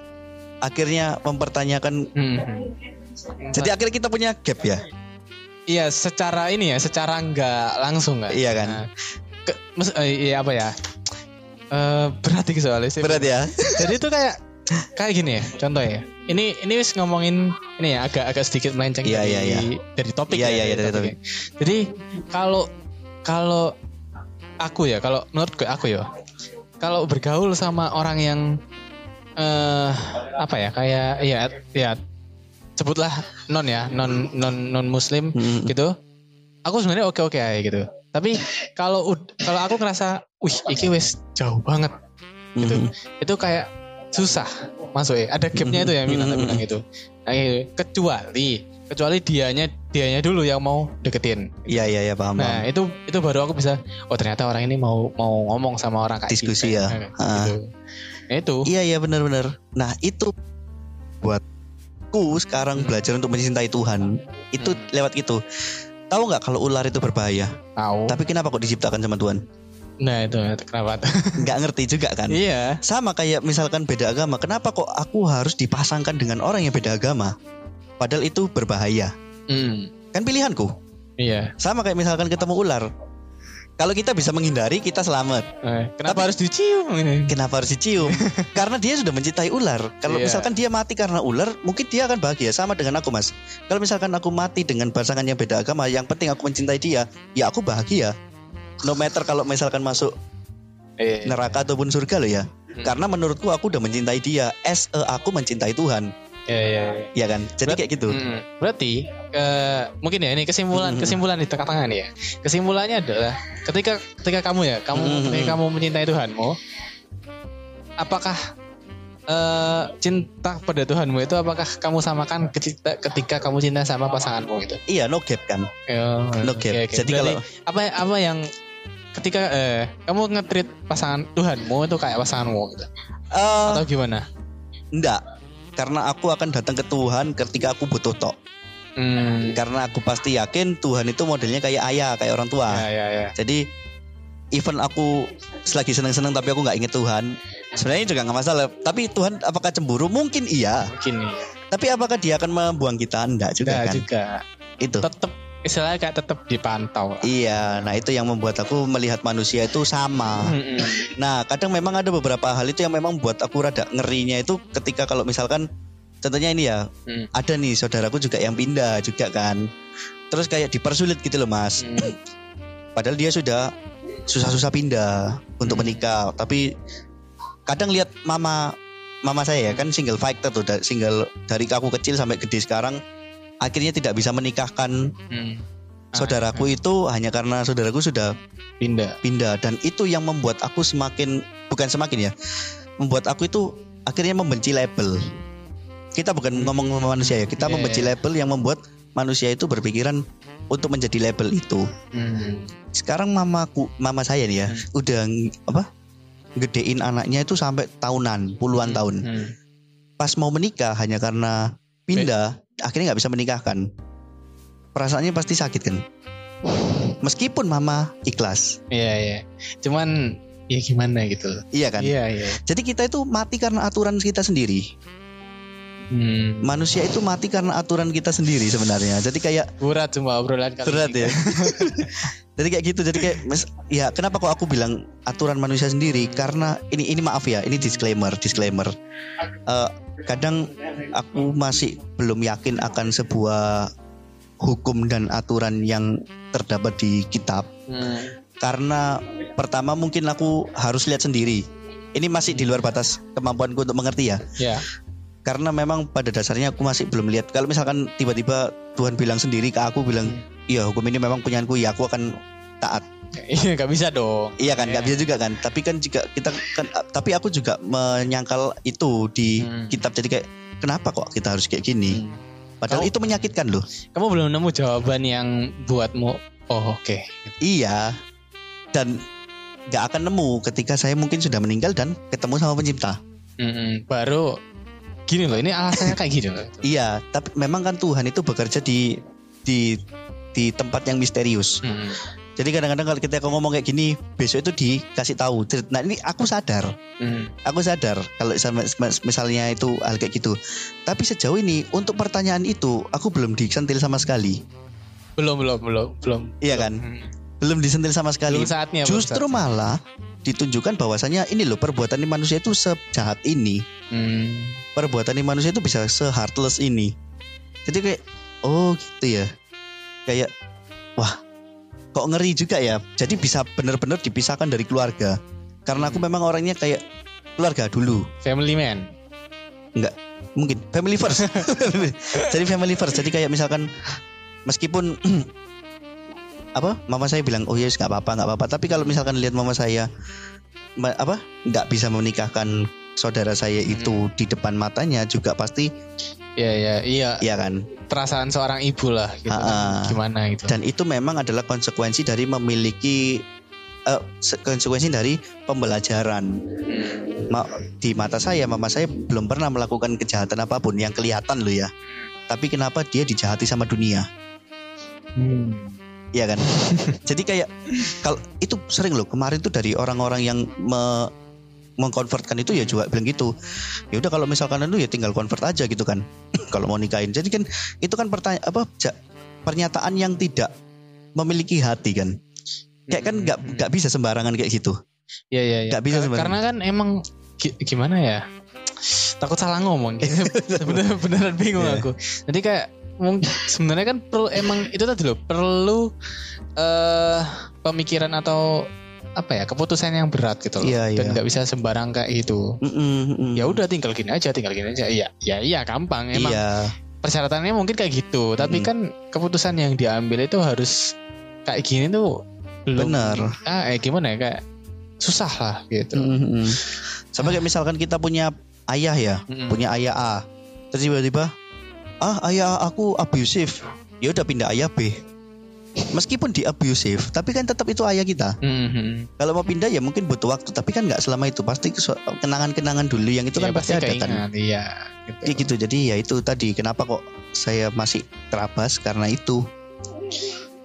akhirnya mempertanyakan Hmm. jadi akhirnya kita punya gap ya Iya, secara ini ya, secara nggak langsung kan. Iya kan? Nah, ke, mes- eh, iya apa ya? Eh berat soalnya sih. berat ya Jadi itu kayak kayak gini ya, contoh ya. Ini ini wis ngomongin ini ya agak agak sedikit melenceng Iya, dari iya, iya. dari topik Iya, ya. iya, iya, dari topik ya. Jadi kalau kalau aku ya, kalau menurut gue aku ya, kalau bergaul sama orang yang eh apa ya kayak ya ya sebutlah non ya non non non muslim Hmm. gitu aku sebenarnya oke oke aja gitu tapi kalau ud- kalau aku ngerasa wih iki wis jauh banget gitu Mhm. itu kayak susah masuk ya ada gapnya itu ya Mina Mhm. bilang gitu nah, gitu. kecuali kecuali dianya dianya dulu yang mau deketin iya iya iya paham nah paham. itu itu baru aku bisa oh ternyata orang ini mau mau ngomong sama orang kayak Diskusi gitu. ya. Nah, Ah. gitu. Nah, itu. Iya iya benar-benar nah itu buatku sekarang belajar untuk mencintai Tuhan itu Hmm. lewat itu. Tahu nggak kalau ular itu berbahaya? Tahu. Tapi kenapa kok diciptakan sama Tuhan? Nah itu kenapa? Nggak ngerti juga kan? Iya. Sama kayak misalkan beda agama kenapa kok aku harus dipasangkan dengan orang yang beda agama? Padahal itu berbahaya. Hmm, kan pilihanku. Iya. Sama kayak misalkan ketemu ular kalau kita bisa menghindari kita selamat. Eh, kenapa Tapi- harus dicium ini? Kenapa harus dicium? Karena dia sudah mencintai ular. Kalau Iya. misalkan dia mati karena ular mungkin dia akan bahagia. Sama dengan aku mas. Kalau misalkan aku mati dengan pasangan yang beda agama yang penting aku mencintai dia ya aku bahagia. No matter kalau misalkan masuk Eh, neraka ataupun surga loh ya. Hmm. karena menurutku aku udah mencintai dia. As a aku mencintai Tuhan iya iya iya. ya kan jadi Berat- kayak gitu Mm, berarti eh, mungkin ya ini kesimpulan Mm. kesimpulan di tengah-tengah nih ya. Kesimpulannya adalah ketika ketika kamu ya kamu Mm. ketika kamu mencintai Tuhanmu, apakah eh, cinta pada Tuhanmu itu apakah kamu samakan ketika, ketika kamu cinta sama pasanganmu gitu? iya no gap kan Ya, No oke, gap. oke. Jadi Berarti kalau- apa apa yang ketika eh, kamu nge-treat pasangan Tuhanmu itu kayak pasanganmu gitu Eh, atau gimana? enggak karena aku akan datang ke Tuhan ketika aku butuh tok Hmm, karena aku pasti yakin Tuhan itu modelnya kayak ayah kayak orang tua ya ya ya. Jadi even aku selagi seneng-seneng tapi aku nggak inget Tuhan, sebenarnya juga nggak masalah. Tapi Tuhan apakah cemburu? Mungkin iya. Mungkin nih. Tapi apakah dia akan membuang kita? Enggak juga Enggak kan. juga. Itu. Tetap istilahnya kayak tetap dipantau. Iya, nah itu yang membuat aku melihat manusia itu sama. Nah, kadang memang ada beberapa hal itu yang memang buat aku rada ngerinya itu ketika kalau misalkan contohnya ini ya, Mm. ada nih saudaraku juga yang pindah juga kan. Terus kayak dipersulit gitu loh, Mas. Mm. Padahal dia sudah susah-susah pindah untuk Hmm. menikah, tapi kadang lihat mama mama saya ya kan single fighter tuh, single dari aku kecil sampai gede sekarang akhirnya tidak bisa menikahkan Mm. saudaraku itu hanya karena saudaraku sudah pindah. pindah dan itu yang membuat aku semakin bukan semakin ya, membuat aku itu akhirnya membenci label. Kita bukan ngomong sama manusia ya, kita Iya, membenci iya. label yang membuat manusia itu berpikiran untuk menjadi label itu Mm. sekarang mamaku mama saya nih ya Hmm. udah apa gedein anaknya itu sampai tahunan puluhan tahun Mm. pas mau menikah hanya karena pindah akhirnya nggak bisa menikahkan perasaannya pasti sakit kan meskipun mama ikhlas Iya iya. Cuman ya gimana gitu. iya kan Iya iya. jadi kita itu mati karena aturan kita sendiri Hmm. Manusia itu mati karena aturan kita sendiri sebenarnya. Jadi kayak Berat cuma obrolan kali berat ini. ya. jadi kayak gitu. Jadi kayak mes- ya kenapa kok aku bilang aturan manusia sendiri? Karena ini ini maaf ya, ini disclaimer, disclaimer. Eh, kadang aku masih belum yakin akan sebuah hukum dan aturan yang terdapat di kitab Hmm. karena pertama mungkin aku harus lihat sendiri. Ini masih di luar batas kemampuanku untuk mengerti ya. Ya. Karena memang pada dasarnya aku masih belum lihat. Kalau misalkan tiba-tiba Tuhan bilang sendiri ke aku bilang, iya hukum ini memang punyaku, ya aku akan taat. Iya nggak bisa dong. Iya kan, nggak Iya. bisa juga kan. Tapi kan jika kita kan, tapi aku juga menyangkal itu di Hmm. kitab. Jadi kayak kenapa kok kita harus kayak gini? Hmm. Padahal Kamu- itu menyakitkan loh. Kamu belum nemu jawaban yang buatmu. Oh oke. Iya. Dan nggak akan nemu ketika saya mungkin sudah meninggal dan ketemu sama pencipta. Mm-mm. Baru gini loh. Ini alasannya kayak gini loh. Iya, tapi memang kan Tuhan itu bekerja di di di tempat yang misterius. Mm. Jadi kadang-kadang kalau kita ngomong kayak gini, besok itu dikasih tahu. Nah ini aku sadar, Mm. aku sadar kalau misalnya itu hal kayak gitu. Tapi sejauh ini untuk pertanyaan itu aku belum disentil sama sekali. Belum belum belum belum. Iya kan? Mm. Belum disentil sama sekali. Belum saatnya. belum Justru saatnya. malah ditunjukkan bahwasanya ini loh perbuatan manusia itu sejahat ini. Mm. perbuatan manusia itu bisa se-heartless ini. Jadi kayak oh gitu ya. Kayak wah kok ngeri juga ya. Jadi bisa benar-benar dipisahkan dari keluarga. Karena aku memang orangnya kayak keluarga dulu. Family man. Mungkin family first. jadi family first. Jadi kayak misalkan meskipun apa mama saya bilang oh ya nggak apa-apa nggak apa-apa tapi kalau misalkan lihat mama saya apa nggak bisa menikahkan saudara saya itu di depan matanya juga pasti Iya iya iya. ya kan Perasaan seorang ibu lah gitu. kan. Ah, ah. Gimana gitu. dan itu memang adalah konsekuensi dari memiliki se- konsekuensi dari pembelajaran Mm. Ma- di mata saya mama saya belum pernah melakukan kejahatan apa pun yang kelihatan loh ya tapi kenapa dia dijahati sama dunia Hmm. Iya kan jadi kayak kalau itu sering loh kemarin tuh dari orang-orang yang me mengkonvertkan itu ya juga bilang gitu ya udah kalau misalkan itu ya tinggal convert aja gitu kan kalau mau nikahin jadi kan itu kan pertanyaan apa pernyataan yang tidak memiliki hati kan kayak kan nggak nggak bisa sembarangan kayak gitu Iya iya iya. Nggak bisa sebenarnya. Karena kan emang gi- gimana ya? Takut salah ngomong. bener beneran bingung Iya. aku. Jadi kayak mungkin sebenarnya kan perlu emang itu tadi loh perlu eh pemikiran atau apa ya keputusan yang berat gitu loh. Iya, Dan iya. nggak bisa sembarang kayak gitu. Mm-mm, mm-mm. Ya udah tinggal gini aja, tinggal gini aja. Iya, ya iya gampang. Emang iya persyaratannya mungkin kayak gitu. Tapi Mm. kan keputusan yang diambil itu harus kayak gini tuh belum. Benar. Ah, eh, gimana ya kayak susah lah gitu. Mm-mm. sama kayak misalkan kita punya ayah ya Mm-mm. punya ayah A terus tiba-tiba ah ayah aku abusif ya udah pindah ayah B meskipun di abusif tapi kan tetap itu ayah kita Mhm. kalau mau pindah ya mungkin butuh waktu tapi kan nggak selama itu pasti kenangan-kenangan dulu yang itu Iya, kan pasti ada kan Iya. Gitu. Kayak gitu jadi ya itu tadi kenapa kok saya masih terabas karena itu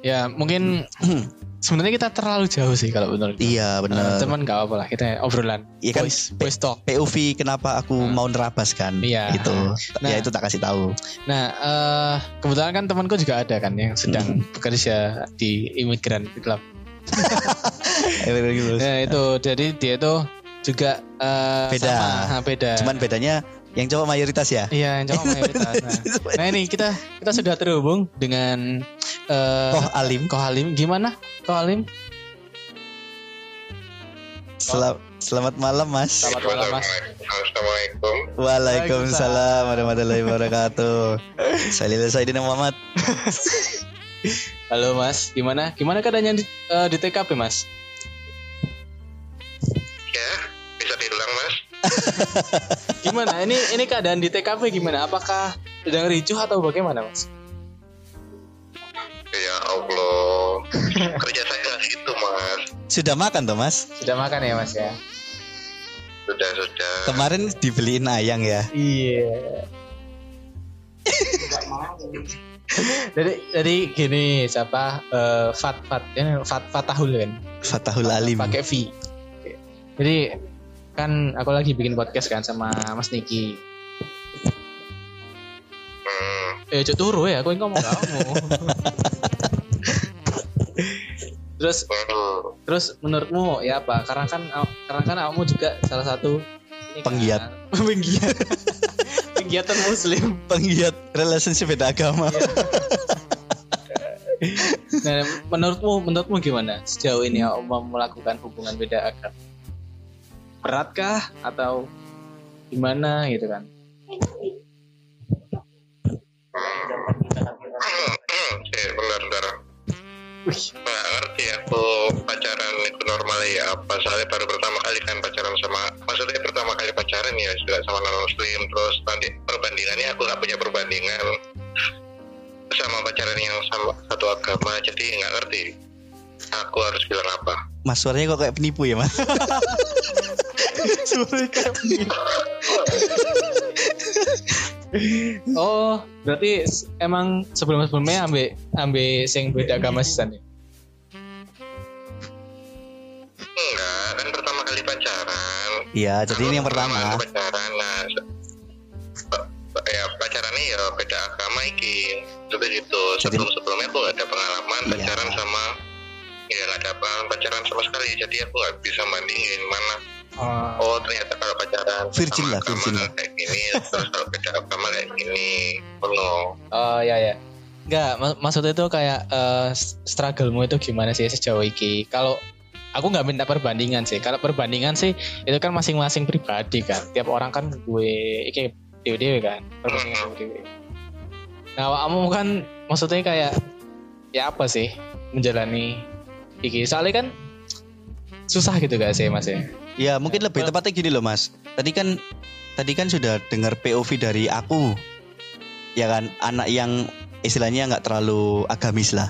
Ya mungkin sebenarnya kita terlalu jauh sih kalau iya Eh, benar Cuman nggak apa-apa lah kita obrolan. Iya kan, boys talk. POV kenapa aku Hmm. mau nerabas kan Iya. itu Nah. ya itu tak kasih tahu Nah, eh kebetulan kan temanku juga ada kan yang sedang Hmm. bekerja di imigran club. Eh, Nah itu jadi dia tuh juga eh, Beda. sama, beda. cuman bedanya yang cowok mayoritas ya Iya, yang cowok mayoritas. Nah, nah ini kita kita sudah terhubung dengan eh Koh Alim Ko Halim. Gimana? Ko Halim? Sel- selamat malam mas Selamat malam Mas. Assalamualaikum. Waalaikumsalam warahmatullahi wabarakatuh Saya Lila Saidina Muhammad Halo Mas, gimana? Gimana keadaannya di, eh, di TKP Mas? Gimana? ini ini keadaan di TKP gimana? Apakah sedang ricuh atau bagaimana Mas? Ya Allah, kerja saya nggak gitu mas. Sudah makan toh mas? Sudah makan ya Mas ya? Sudah sudah. Kemarin dibeliin ayang ya Iya. jadi jadi gini siapa Eh, Fat Fat ini Fat Fatahul kan Fatahul Alim pakai V jadi kan aku lagi bikin podcast kan sama Mas Niki Hmm. Eh, cok turu ya, aku ngomong kamu. terus Hmm. terus menurutmu ya apa? Karena kan karena kan kamu juga salah satu kan, Penggiat. penggiat. Penggiatan muslim. Penggiat relationship beda agama. Nah, menurutmu menurutmu gimana sejauh ini ya, melakukan hubungan beda agama? Beratkah atau gimana gitu kan? Eh, bentar, bentar. Nggak ngerti aku pacaran itu normal ya apa soalnya baru pertama kali kan pacaran sama maksudnya pertama kali pacaran ya juga sama non muslim terus nanti perbandingannya aku nggak punya perbandingan sama pacaran yang sama satu agama jadi nggak ngerti aku harus bilang apa Mas suaranya kok kayak penipu ya mas? Oh, berarti emang sebelum-sebelumnya ambil ambil sing beda agama sih San, ya? enggak kan pertama kali pacaran Iya, jadi ini yang pertama. pacaran nah pe- ya pacarannya ya beda agama iki seperti gitu Jadi- sebelum sebelumnya aku gak ada pengalaman Iya. pacaran sama ya gak ada pengalaman pacaran sama sekali jadi aku nggak bisa bandingin mana oh ternyata kalau pacaran Virgin lah, virgin kayak gini terus kalau beda agama kayak gini oh no Oh ya ya. Enggak, mak- maksudnya itu kayak s- struggle-mu itu gimana sih sejauh ini? Kalau aku nggak minta perbandingan sih. Kalau perbandingan sih itu kan masing-masing pribadi kan. Tiap orang kan gue iki dewe-dewe kan. Perbandingan dewe-dewe. Nah, kamu kan maksudnya kayak ya apa sih menjalani iki? Soalnya kan susah gitu gak sih Mas ya? Ya mungkin lebih tepatnya gini loh mas. Tadi kan tadi kan sudah dengar POV dari aku, ya kan anak yang istilahnya nggak terlalu agamis lah.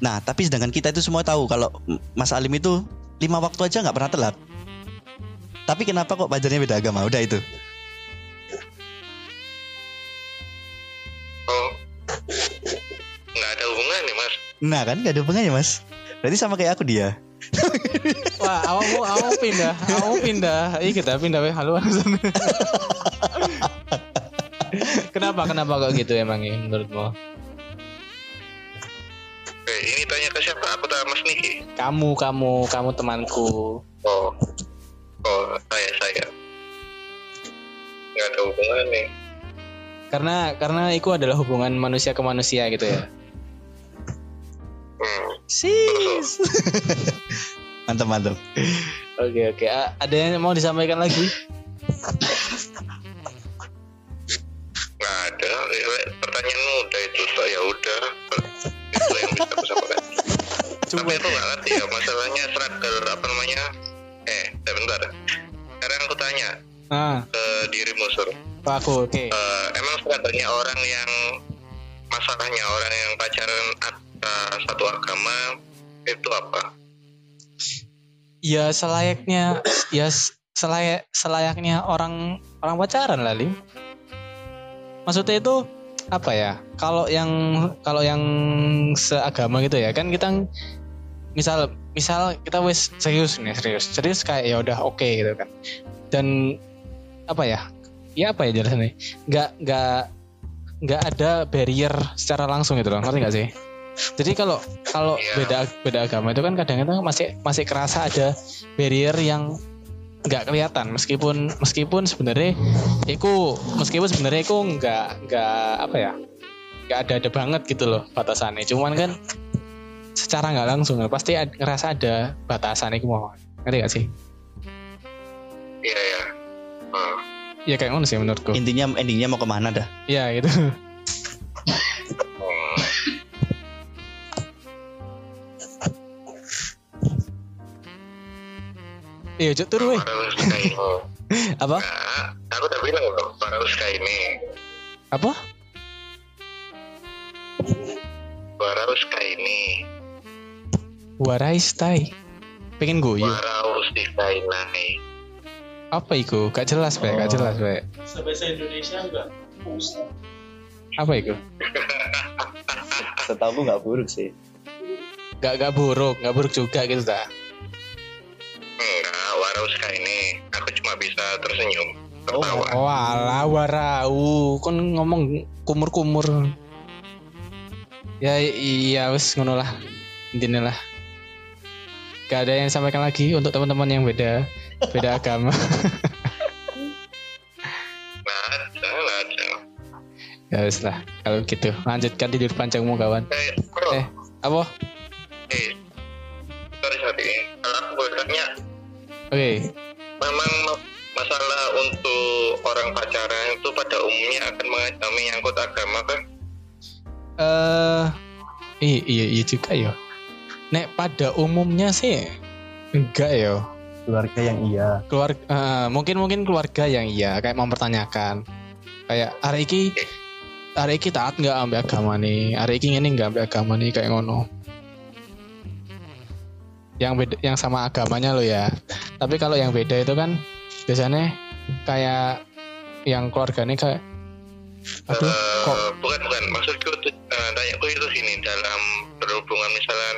Nah tapi sedangkan kita itu semua tahu kalau Mas Alim itu lima waktu aja nggak pernah telat. Tapi kenapa kok pacarnya beda agama? Udah itu. oh nggak ada hubungan nih mas Nah kan nggak ada hubungannya mas. Berarti sama kayak aku dia. Wah, awakmu awakmu pindah, awakmu pindah. Iya kita pindah we haluan sana. kenapa kenapa kok gitu emang ya menurutmu? eh, ini tanya ke siapa aku tak mas Niki Kamu kamu kamu temanku. oh oh saya saya nggak ada hubungan nih Karena karena itu adalah hubungan manusia ke manusia gitu ya. Hmm. Sis. mantap mantap. Oke oke. Ada yang mau disampaikan lagi? nggak ada Eh, pertanyaanmu udah itu toh ya udah itu yang bisa aku sampaikan tapi aku nggak ngerti ya masalahnya struggle apa namanya eh sebentar sekarang aku tanya Ah, ke dirimu sur aku oke. Eh, emang struggle-nya orang yang masalahnya orang yang agama itu apa Ya selayaknya ya selayak selayaknya orang orang pacaran lah. Maksudnya itu apa ya? Kalau yang kalau yang seagama gitu ya kan kita misal misal kita wes serius nih serius serius kayak ya udah oke gitu kan dan apa ya ya apa ya jelasnya nggak nggak nggak ada barrier secara langsung gitu loh ngerti nggak sih jadi kalau kalau Iya. beda beda agama itu kan kadang-kadang masih masih kerasa ada barrier yang nggak kelihatan. Meskipun meskipun sebenarnya itu meskipun sebenarnya itu nggak nggak apa ya nggak ada ada banget gitu loh batasannya. Cuman kan secara nggak langsung pasti ad- ngerasa ada batasan itu mau ngerti gak sih? Iya ya hmm. ya kayak ngono sih menurutku. Intinya endingnya mau ke mana dah? ya gitu iya cuk turu weh. Ini apa? Nah, aku udah bilang loh para Uska ini. Apa? Para Uska ini. Warai stay pengen guyu para Uska ini apa iku? Gak jelas be gak jelas be Bahasa Indonesia enggak? apa iku? Setahu nggak buruk sih. gak gak buruk gak buruk juga gitu dah Uska ini aku cuma bisa tersenyum tertawa. Oh alah warau kon ngomong kumur-kumur. Ya iya wis ngono lah. Intinya lah. Gak ada yang sampaikan lagi untuk teman-teman yang beda beda agama. Ya wis lah. Kalau gitu lanjutkan tidur panjangmu kawan. Eh, Eh. Apa? Oke. memang ma- masalah untuk orang pacaran itu pada umumnya akan menyangkut agama kan? Eh iya iya iya juga ya. Nek pada umumnya sih enggak ya. keluarga yang iya keluarga eh, mungkin mungkin keluarga yang iya kayak mempertanyakan kayak hari iki hari iki taat nggak ambil agama nih hari iki ini nggak ambil agama nih kayak ngono yang beda yang sama agamanya lo ya. Tapi kalau yang beda itu kan biasanya kayak yang keluarganya kayak aduh Eh, kok bukan bukan. Maksudku tuh, eh, tanyaku itu sini dalam berhubungan misalnya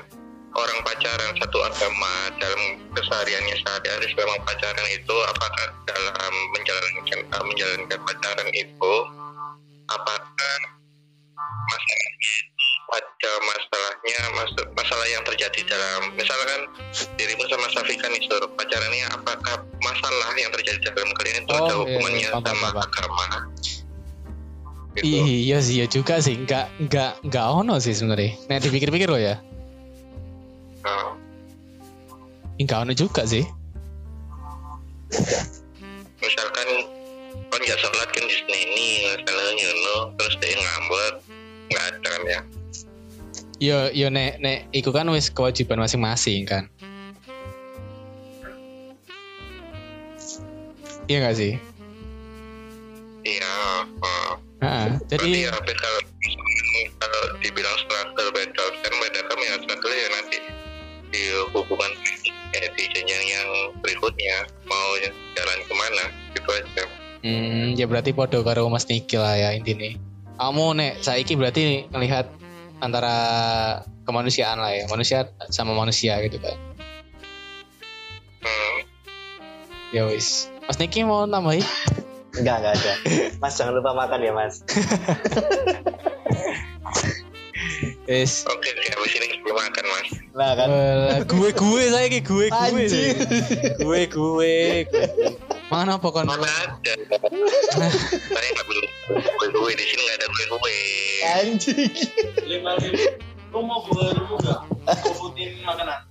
orang pacaran satu agama dalam kesehariannya sehari-hari memang pacaran itu apakah dalam menjalankan eh, menjalankan pacaran itu apakah masalahnya ada masalahnya mas- masalah yang terjadi dalam misalkan dirimu sama Safika nih Sur, pacarannya apakah masalah yang terjadi dalam kalian itu Oh, ada iya, hubungannya iya, sama paham. agama? Gitu. iya sih iya juga sih. Nggak nggak nggak ono sih sebenarnya. Nah dipikir-pikir lo ya. Nah, nggak ono juga sih. Misalkan kan nggak sholat kan di sini ini misalnya nyuno terus dia ngambek nggak ada kan ya Yo yo nek nek iku kan wis kewajiban masing-masing kan. Iya gak sih? iya uh, Heeh. jadi ya tapi kalau kalau dibilang struggle beda kan beda kami ya struggle ya nanti di hubungan eh, di jenjang yang berikutnya mau jalan ke mana gitu aja hmm, ya berarti podo karo Mas Niki lah ya intinya. Kamu nek saiki berarti ngelihat antara kemanusiaan lah ya, manusia sama manusia gitu kan. hmm. Ya wis. Mas Niki mau nambahin? enggak enggak ada mas jangan lupa makan ya mas Wis. oke oke habis ini kita makan mas nah kan gue gue saya gue gue Anjing. gue gue gue mana pokoknya mana ada saya nggak belum kue kue di sini nggak ada kue kue anjing. Lima ribu. Lu mau gue dulu gak aku putin makanan?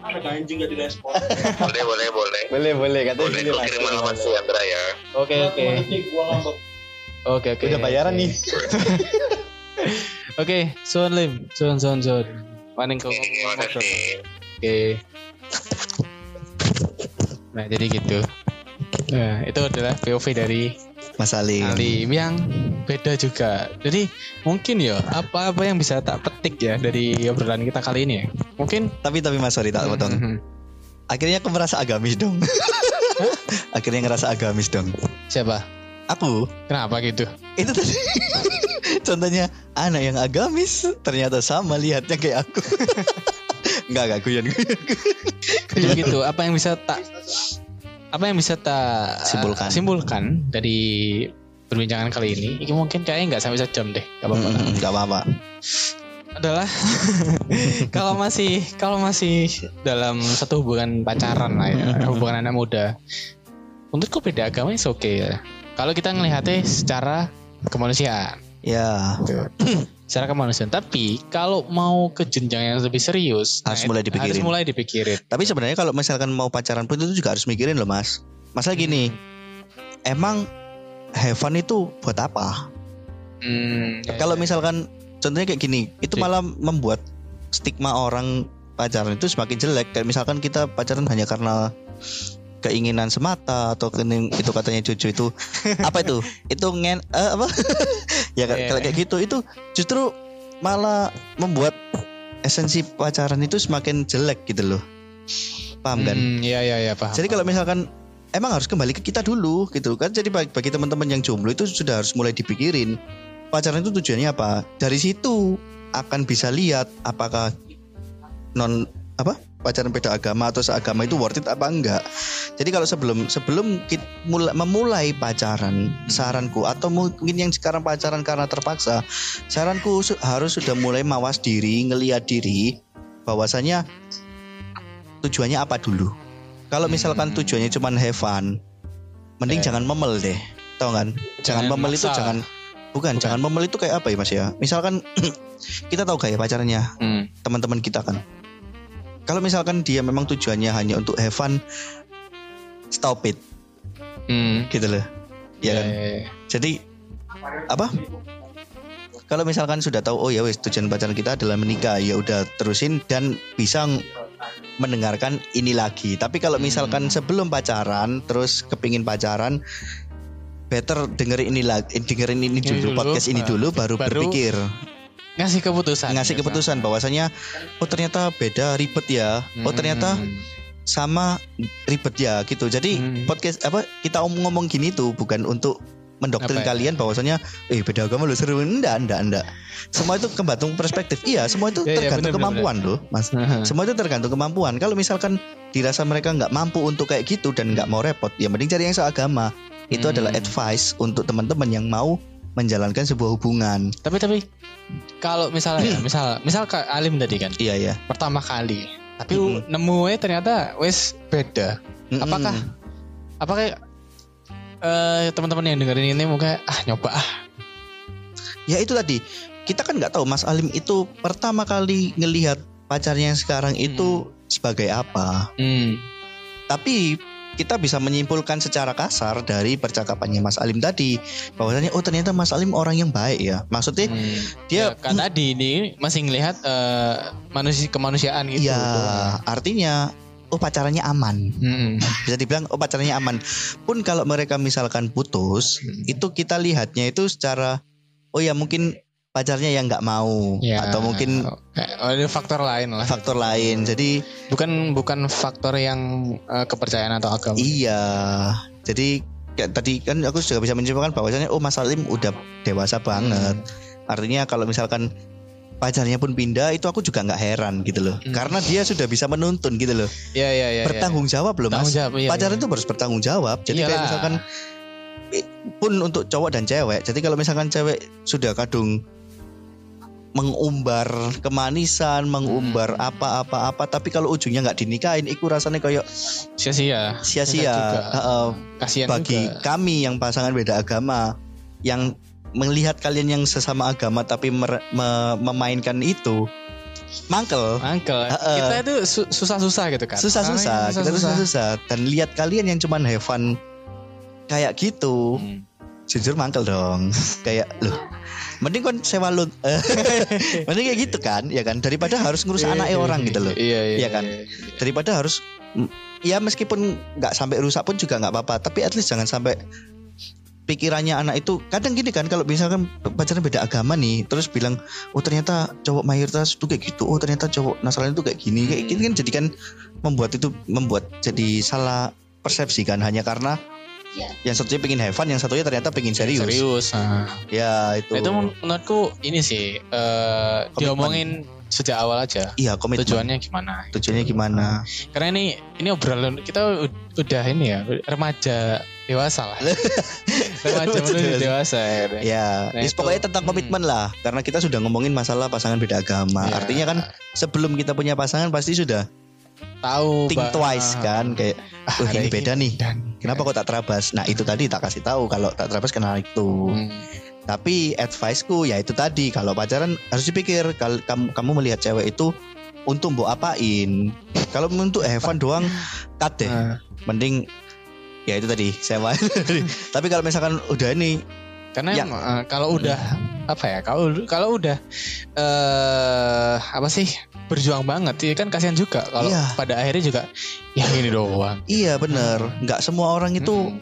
Ada kan anjing gak direspon boleh boleh boleh. Boleh boleh. Katanya boleh kau mas. kirim alamat si Andra ya. Oke oke. Oke oke. Udah bayaran nih. Oke, Sun Lim, Sun Sun Sun. Paling kau ngomong Oke. Nah, jadi gitu. Nah, itu adalah POV dari Mas Ali. Alim yang beda juga. Jadi mungkin ya apa-apa yang bisa tak petik ya dari obrolan kita kali ini ya. Mungkin Tapi tapi Mas sorry tak potong. Mhm. Akhirnya aku merasa agamis dong. Akhirnya ngerasa agamis dong. siapa? Aku Kenapa gitu? itu tadi contohnya anak yang agamis ternyata sama lihatnya kayak aku. Enggak enggak guyon. Jadi gitu. Apa yang bisa tak apa yang bisa tak Simpulkan. simpulkan dari perbincangan kali ini? Ini mungkin kayaknya nggak sampai sejam deh. Gak apa-apa. Enggak apa-apa. adalah kalau masih kalau masih dalam satu hubungan pacaran lah ya hubungan anak muda menurutku beda agama is oke ya kalau kita ngelihatnya secara kemanusiaan Ya, secara kemanusiaan tapi kalau mau ke jenjang yang lebih serius Harus nah, mulai itu dipikirin. harus mulai dipikirin tapi sebenarnya kalau misalkan mau pacaran pun itu juga harus mikirin loh, Mas. Masalah gini, emang have fun itu buat apa? Hmm, ya, Kalau ya. misalkan contohnya kayak gini, itu Oke. malah membuat stigma orang pacaran itu semakin jelek. Kayak misalkan kita pacaran hanya karena keinginan semata atau itu katanya cucu itu apa itu? Itu ngen eh, apa? ya Iya. kalau kayak gitu itu justru malah membuat esensi pacaran itu semakin jelek gitu loh. Paham kan? Hmm, ya ya ya paham Jadi kalau misalkan emang harus kembali ke kita dulu gitu kan. Jadi bagi, bagi teman-teman yang jomblo itu sudah harus mulai dipikirin pacaran itu tujuannya apa. Dari situ akan bisa lihat apakah non apa pacaran beda agama atau seagama itu worth it apa enggak. Jadi kalau sebelum sebelum kita mulai, memulai pacaran, saranku atau mungkin yang sekarang pacaran karena terpaksa, saranku harus sudah mulai mawas diri, ngelihat diri bahwasanya tujuannya apa dulu. Kalau misalkan Hmm. tujuannya cuma have fun, mending Eh. jangan memel deh. Tau kan? Jangan, Jangan memel itu jangan bukan, Bukan. jangan memel itu kayak apa ya Mas ya? Misalkan kita tahu kayak pacarnya Hmm. teman-teman kita kan. Kalau misalkan dia memang tujuannya hanya untuk have fun, stop it Hmm. gitu loh. Ya kan? Eh, Jadi apa? Kalau misalkan sudah tahu oh ya wes tujuan pacaran kita adalah menikah, ya udah terusin dan bisa ng- mendengarkan ini lagi. Tapi kalau misalkan Hmm. sebelum pacaran terus kepingin pacaran better dengerin ini lagi dengerin ini Ini dulu, dulu, podcast ini dulu baru, baru berpikir ngasih keputusan. ngasih keputusan bahwasanya oh ternyata beda ribet ya oh ternyata Hmm. sama ribet ya gitu jadi Hmm. podcast apa kita om- ngomong gini tuh bukan untuk mendoktrin Apa ya? kalian bahwasanya eh beda agama lu seru enggak enggak enggak semua itu tergantung perspektif iya semua itu Iya, iya, tergantung bener, kemampuan loh mas Hmm. semua itu tergantung kemampuan kalau misalkan dirasa mereka nggak mampu untuk kayak gitu dan nggak mau repot ya mending cari yang seagama itu Hmm. adalah advice untuk teman-teman yang mau menjalankan sebuah hubungan Tapi tapi kalau misalnya ya, misal misal Kak Alim tadi kan iya ya pertama kali, tapi Mm-mm. nemu eh ternyata wes beda. Mm-mm. Apakah apakah eh teman-teman yang dengerin ini mungkin ah nyoba ah. ya itu tadi kita kan nggak tahu Mas Alim itu pertama kali ngelihat pacarnya yang sekarang itu sebagai apa Hmm. tapi kita bisa menyimpulkan secara kasar dari percakapannya Mas Alim tadi bahwasanya oh ternyata Mas Alim orang yang baik ya maksudnya Hmm. dia Ya, kan tadi ini masih ngelihat eh, manusia kemanusiaan gitu. ya artinya oh pacarannya aman Hmm. bisa dibilang oh pacarannya aman pun kalau mereka misalkan putus Hmm. itu kita lihatnya itu secara oh ya mungkin pacarnya yang nggak mau Ya, atau mungkin eh, ada faktor lain lah. faktor lain jadi Bukan bukan faktor yang eh, kepercayaan atau agama. Iya. Jadi kayak tadi kan aku juga bisa menyimpulkan bahwasanya oh Mas Salim udah dewasa banget. Artinya kalau misalkan pacarnya pun pindah itu aku juga nggak heran gitu loh. Hmm. Karena dia sudah bisa menuntun gitu loh. Iya iya iya. bertanggung jawab loh Mas. Jawab, iya, Pacaran iya. itu harus bertanggung jawab. Jadi kayak Iyalah. misalkan eh, pun untuk cowok dan cewek. Jadi kalau misalkan cewek sudah kadung mengumbar kemanisan, mengumbar Hmm. apa-apa-apa, tapi kalau ujungnya nggak dinikahin, itu rasanya kayak sia-sia. sia-sia. Heeh. Kasihan bagi juga. kami yang pasangan beda agama yang melihat kalian yang sesama agama tapi mer- me- memainkan itu mangkel Uncle, Heeh. kita itu su- susah-susah gitu kan. susah-susah kita susah-susah dan lihat kalian yang cuman have fun kayak gitu Hmm. jujur mangkel dong kayak loh mending kon sewa lu mending kayak gitu kan ya kan daripada harus ngurus anaknya orang gitu loh Iya iya. Iya kan? iya. daripada harus ya meskipun nggak sampai rusak pun juga nggak apa-apa tapi at least jangan sampai pikirannya anak itu kadang gini kan kalau misalkan pacaran beda agama nih terus bilang oh ternyata cowok mayoritas itu kayak gitu oh ternyata cowok Nasrani itu kayak gini kayak gini kan jadi kan membuat itu membuat jadi salah persepsi kan hanya karena yang satunya pengen have fun yang satunya ternyata pengen serius, Serius. nah. ya itu, Itu men- menurutku ini sih eh diomongin sejak awal aja. iya komitmen Tujuannya gimana? tujuannya gimana Karena ini ini obrolan kita ud- udah ini ya remaja dewasa lah. remaja menuju dewasa. dewasa ya. Ya, Nah, itu. pokoknya tentang Hmm. komitmen lah. Karena kita sudah ngomongin masalah pasangan beda agama. Ya. Artinya kan sebelum kita punya pasangan pasti sudah tahu think twice kan, kayak, Ah, oh ini beda nih. Dan Kenapa kok tak terabas? Nah itu tadi tak kasih tahu kalau tak terabas kenal itu. Hmm. Tapi adviceku ya itu tadi kalau pacaran harus dipikir kalau kamu kamu melihat cewek itu untuk mau apain. Kalau untuk fun doang, cut deh. Nah, Mending ya itu tadi sewa. Tapi kalau misalkan udah ini karena Ya. eh, kalau udah apa ya kalau kalau udah eh apa sih berjuang banget ya kan kasihan juga kalau Iya. pada akhirnya juga ya ini doang iya bener, nggak semua orang itu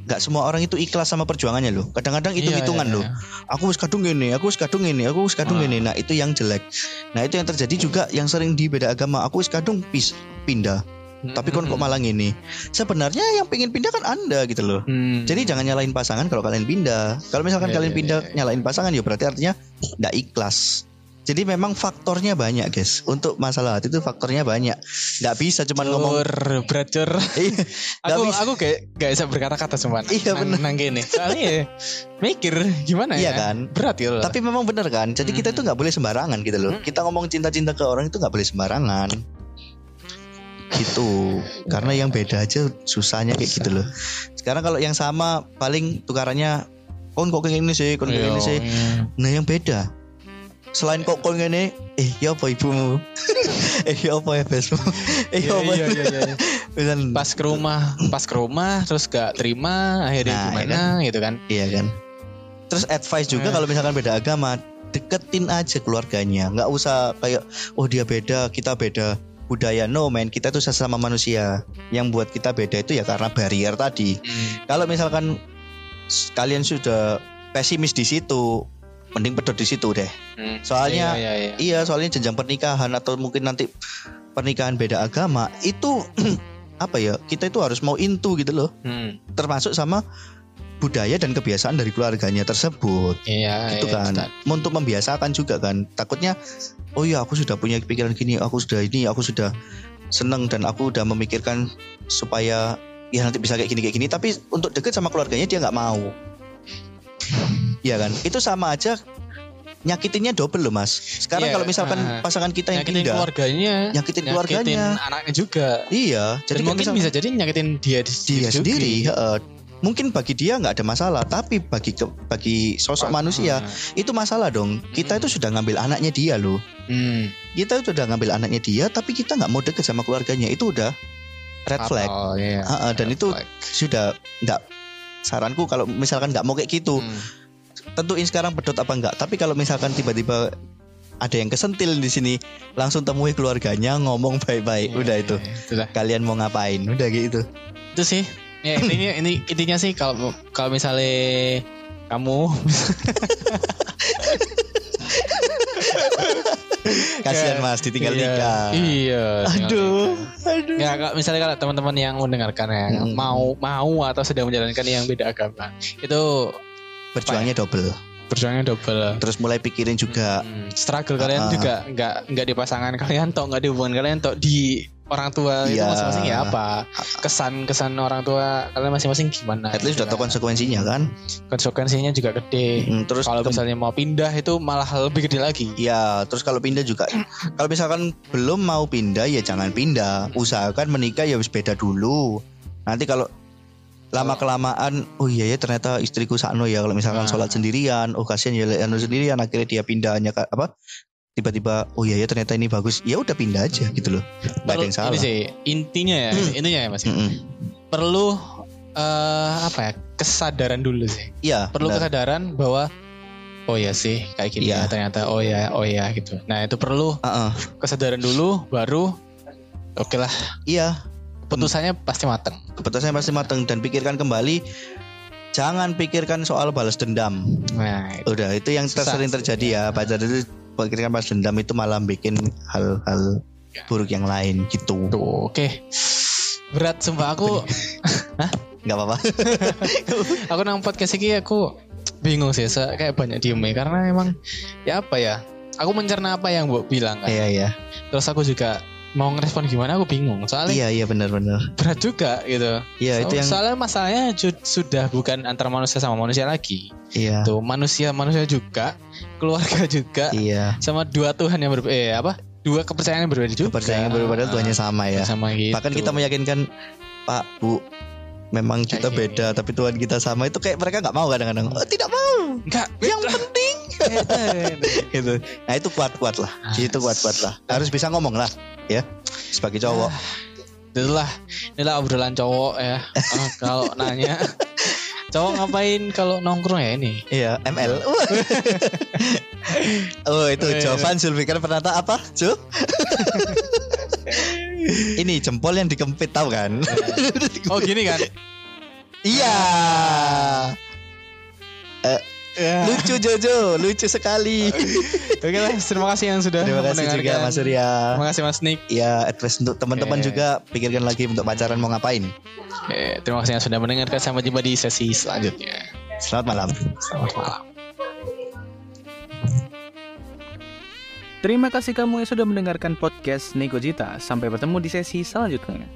nggak semua orang itu ikhlas sama perjuangannya loh. Kadang-kadang hitung hitungan Iya, loh. iya. Aku wis kadung ini, aku wis kadung ini, aku wis kadung Ah. ini. Nah itu yang jelek. Nah itu yang terjadi juga yang sering di beda agama. Aku wis kadung pis pindah. Tapi kon kok malah gini. Sebenarnya yang pengen pindah kan anda gitu loh. Hmm. Jadi jangan nyalain pasangan kalau kalian pindah. Kalau misalkan Iya, kalian iya, pindah iya, iya. nyalain pasangan ya berarti artinya nggak ikhlas. Jadi memang faktornya banyak guys. Untuk masalah hati itu faktornya banyak. Nggak bisa cuman ngomong. Cur, berat cur. Iya, aku bisa. aku kayak gak bisa berkata-kata sumpah. Iya, bener. Nang gini. Soalnya ya, mikir gimana Iya ya? kan? Berat ya. Tapi memang bener kan. Jadi kita itu nggak boleh sembarangan gitu loh. Hmm. Kita ngomong cinta-cinta ke orang itu nggak boleh sembarangan. Gitu. Karena yang beda aja susahnya kayak gitu loh. Sekarang kalau yang sama paling tukarannya kon kok kayak ini sih, kon kayak ini sih. Nah yang beda Selain kok kon ngene Eh ya apa ibumu Eh ya apa ya besmu Eh ya Iya, apa iya, iya, iya. Pas ke rumah, pas ke rumah terus gak terima, akhirnya Nah, gimana gitu kan. Iya kan Terus advice juga Eh. kalau misalkan beda agama Deketin aja keluarganya nggak usah kayak Oh dia beda kita beda budaya No man kita tuh sesama manusia Yang buat kita beda itu ya karena barrier tadi Hmm. Kalau misalkan Kalian sudah pesimis di situ Mending pedot di situ deh Hmm. Soalnya Iya, iya, iya. Iya, soalnya jenjang pernikahan atau mungkin nanti pernikahan beda agama itu apa ya? Kita itu harus mau into gitu loh, Hmm. termasuk sama budaya dan kebiasaan dari keluarganya tersebut. Iya, Itu iya, kan Ustaz. untuk membiasakan juga kan. Takutnya oh iya aku sudah punya pikiran gini, aku sudah ini, aku sudah seneng dan aku udah memikirkan supaya ya nanti bisa kayak gini kayak gini tapi untuk deket sama keluarganya dia nggak mau. Iya kan? Itu sama aja nyakitinnya double loh mas. Sekarang Iya, kalau misalkan ah. pasangan kita yang nyakitin pindah, keluarganya, nyakitin nyakitin keluarganya. anaknya juga. Iya, Jadi Dan mungkin misalkan bisa jadi nyakitin dia di dia sendiri. heeh. Mungkin bagi dia nggak ada masalah, tapi bagi ke- bagi sosok manusia itu masalah dong. Kita itu sudah ngambil anaknya dia loh. Hmm. Kita itu udah ngambil anaknya dia, tapi kita nggak mau deket sama keluarganya. Itu udah red flag. Oh iya. Heeh, dan Red itu flag. sudah nggak saranku kalau misalkan nggak mau kayak gitu, Hmm. tentuin sekarang pedot apa enggak. Tapi kalau misalkan tiba-tiba ada yang kesentil di sini, langsung temui keluarganya, ngomong baik-baik. Iya, Udah itu. iya, Itulah. Kalian mau ngapain? Udah gitu. Itu sih. Ya intinya ini intinya sih kalau kalau misalnya kamu Kasihan Ya, Mas ditinggal iya, nikah. Iya. Aduh, nikah. aduh. Ya kalau misalnya kalau teman-teman yang mendengarkan ya Hmm. mau mau atau sedang menjalankan yang beda agama itu Berjuangnya double. berjuangnya double. Terus mulai pikirin juga Hmm, struggle kalian Ah. juga nggak nggak di pasangan kalian toh nggak di hubungan kalian toh di orang tua itu Iya. masing-masing ya apa kesan kesan orang tua kalian masing-masing gimana at least gitu udah tahu konsekuensinya kan. konsekuensinya juga gede Hmm, terus kalau misalnya mau pindah itu malah lebih gede lagi Ya, terus kalau pindah juga. kalau misalkan belum mau pindah ya jangan pindah. Usahakan menikah ya harus beda dulu. Nanti kalau lama kelamaan, oh iya ya ternyata istriku sakno ya kalau misalkan Nah. sholat sendirian, oh kasihan ya anu sendirian akhirnya dia pindahnya apa? Tiba-tiba, oh iya ya ternyata ini bagus, ya udah pindah aja gitu loh. Gak ada yang salah. ini sih intinya ya Hmm. intinya ya mas Mm-mm. perlu eh, apa ya kesadaran dulu sih Iya. perlu benar. kesadaran bahwa oh ya sih kayak gini Iya. ya ternyata oh ya oh ya gitu nah itu perlu Heeh. kesadaran dulu baru oke lah Iya, putusannya pasti mateng keputusannya pasti matang dan pikirkan kembali. Jangan pikirkan soal balas dendam. nah itu. Udah itu yang Susah sering terjadi ya. ya. Pacar itu pikirkan balas dendam itu malah bikin hal-hal Ya. buruk yang lain gitu. Tuh, oke berat sumpah aku Nggak apa-apa. aku nang podcast ini aku bingung sih se- kayak banyak diem karena emang ya apa ya aku mencerna apa yang bu bilang kan Iya iya. terus aku juga mau ngerespon gimana aku bingung soalnya Iya iya benar-benar. berat juga gitu Iya itu So- yang soalnya masalahnya sudah bukan antara manusia sama manusia lagi iya. tuh manusia manusia juga keluarga juga Iya. sama dua Tuhan yang berbeda eh, apa dua kepercayaan yang berbeda juga Kepercayaan berbeda Tuhannya sama ya. sama gitu Bahkan kita meyakinkan Pak Bu memang kita beda tapi Tuhan kita sama itu kayak mereka nggak mau kadang-kadang. Oh, tidak mau. enggak Yang penting gitu. Nah itu kuat-kuat lah. Ah, Itu kuat-kuat lah. Harus bisa ngomong lah ya. Sebagai cowok. itulah inilah obrolan cowok ya Ah, kalau nanya cowok ngapain kalau nongkrong ya ini Iya, ML. oh, itu iya. jawaban Zulfikar pernah tak apa, Ju? Ini jempol yang dikempit tahu kan? oh gini kan iya. Ya. Lucu Jojo, lucu sekali. Oke lah, terima kasih yang sudah Terima kasih juga. Mas Surya. Terima kasih Mas Nick. Ya, advice untuk teman-teman Oke. juga pikirkan lagi untuk pacaran mau ngapain. Oke, terima kasih yang sudah mendengarkan. Sampai jumpa di sesi selanjutnya. Selamat malam. Selamat malam. Terima kasih kamu yang sudah mendengarkan podcast Nego Jita. Sampai bertemu di sesi selanjutnya.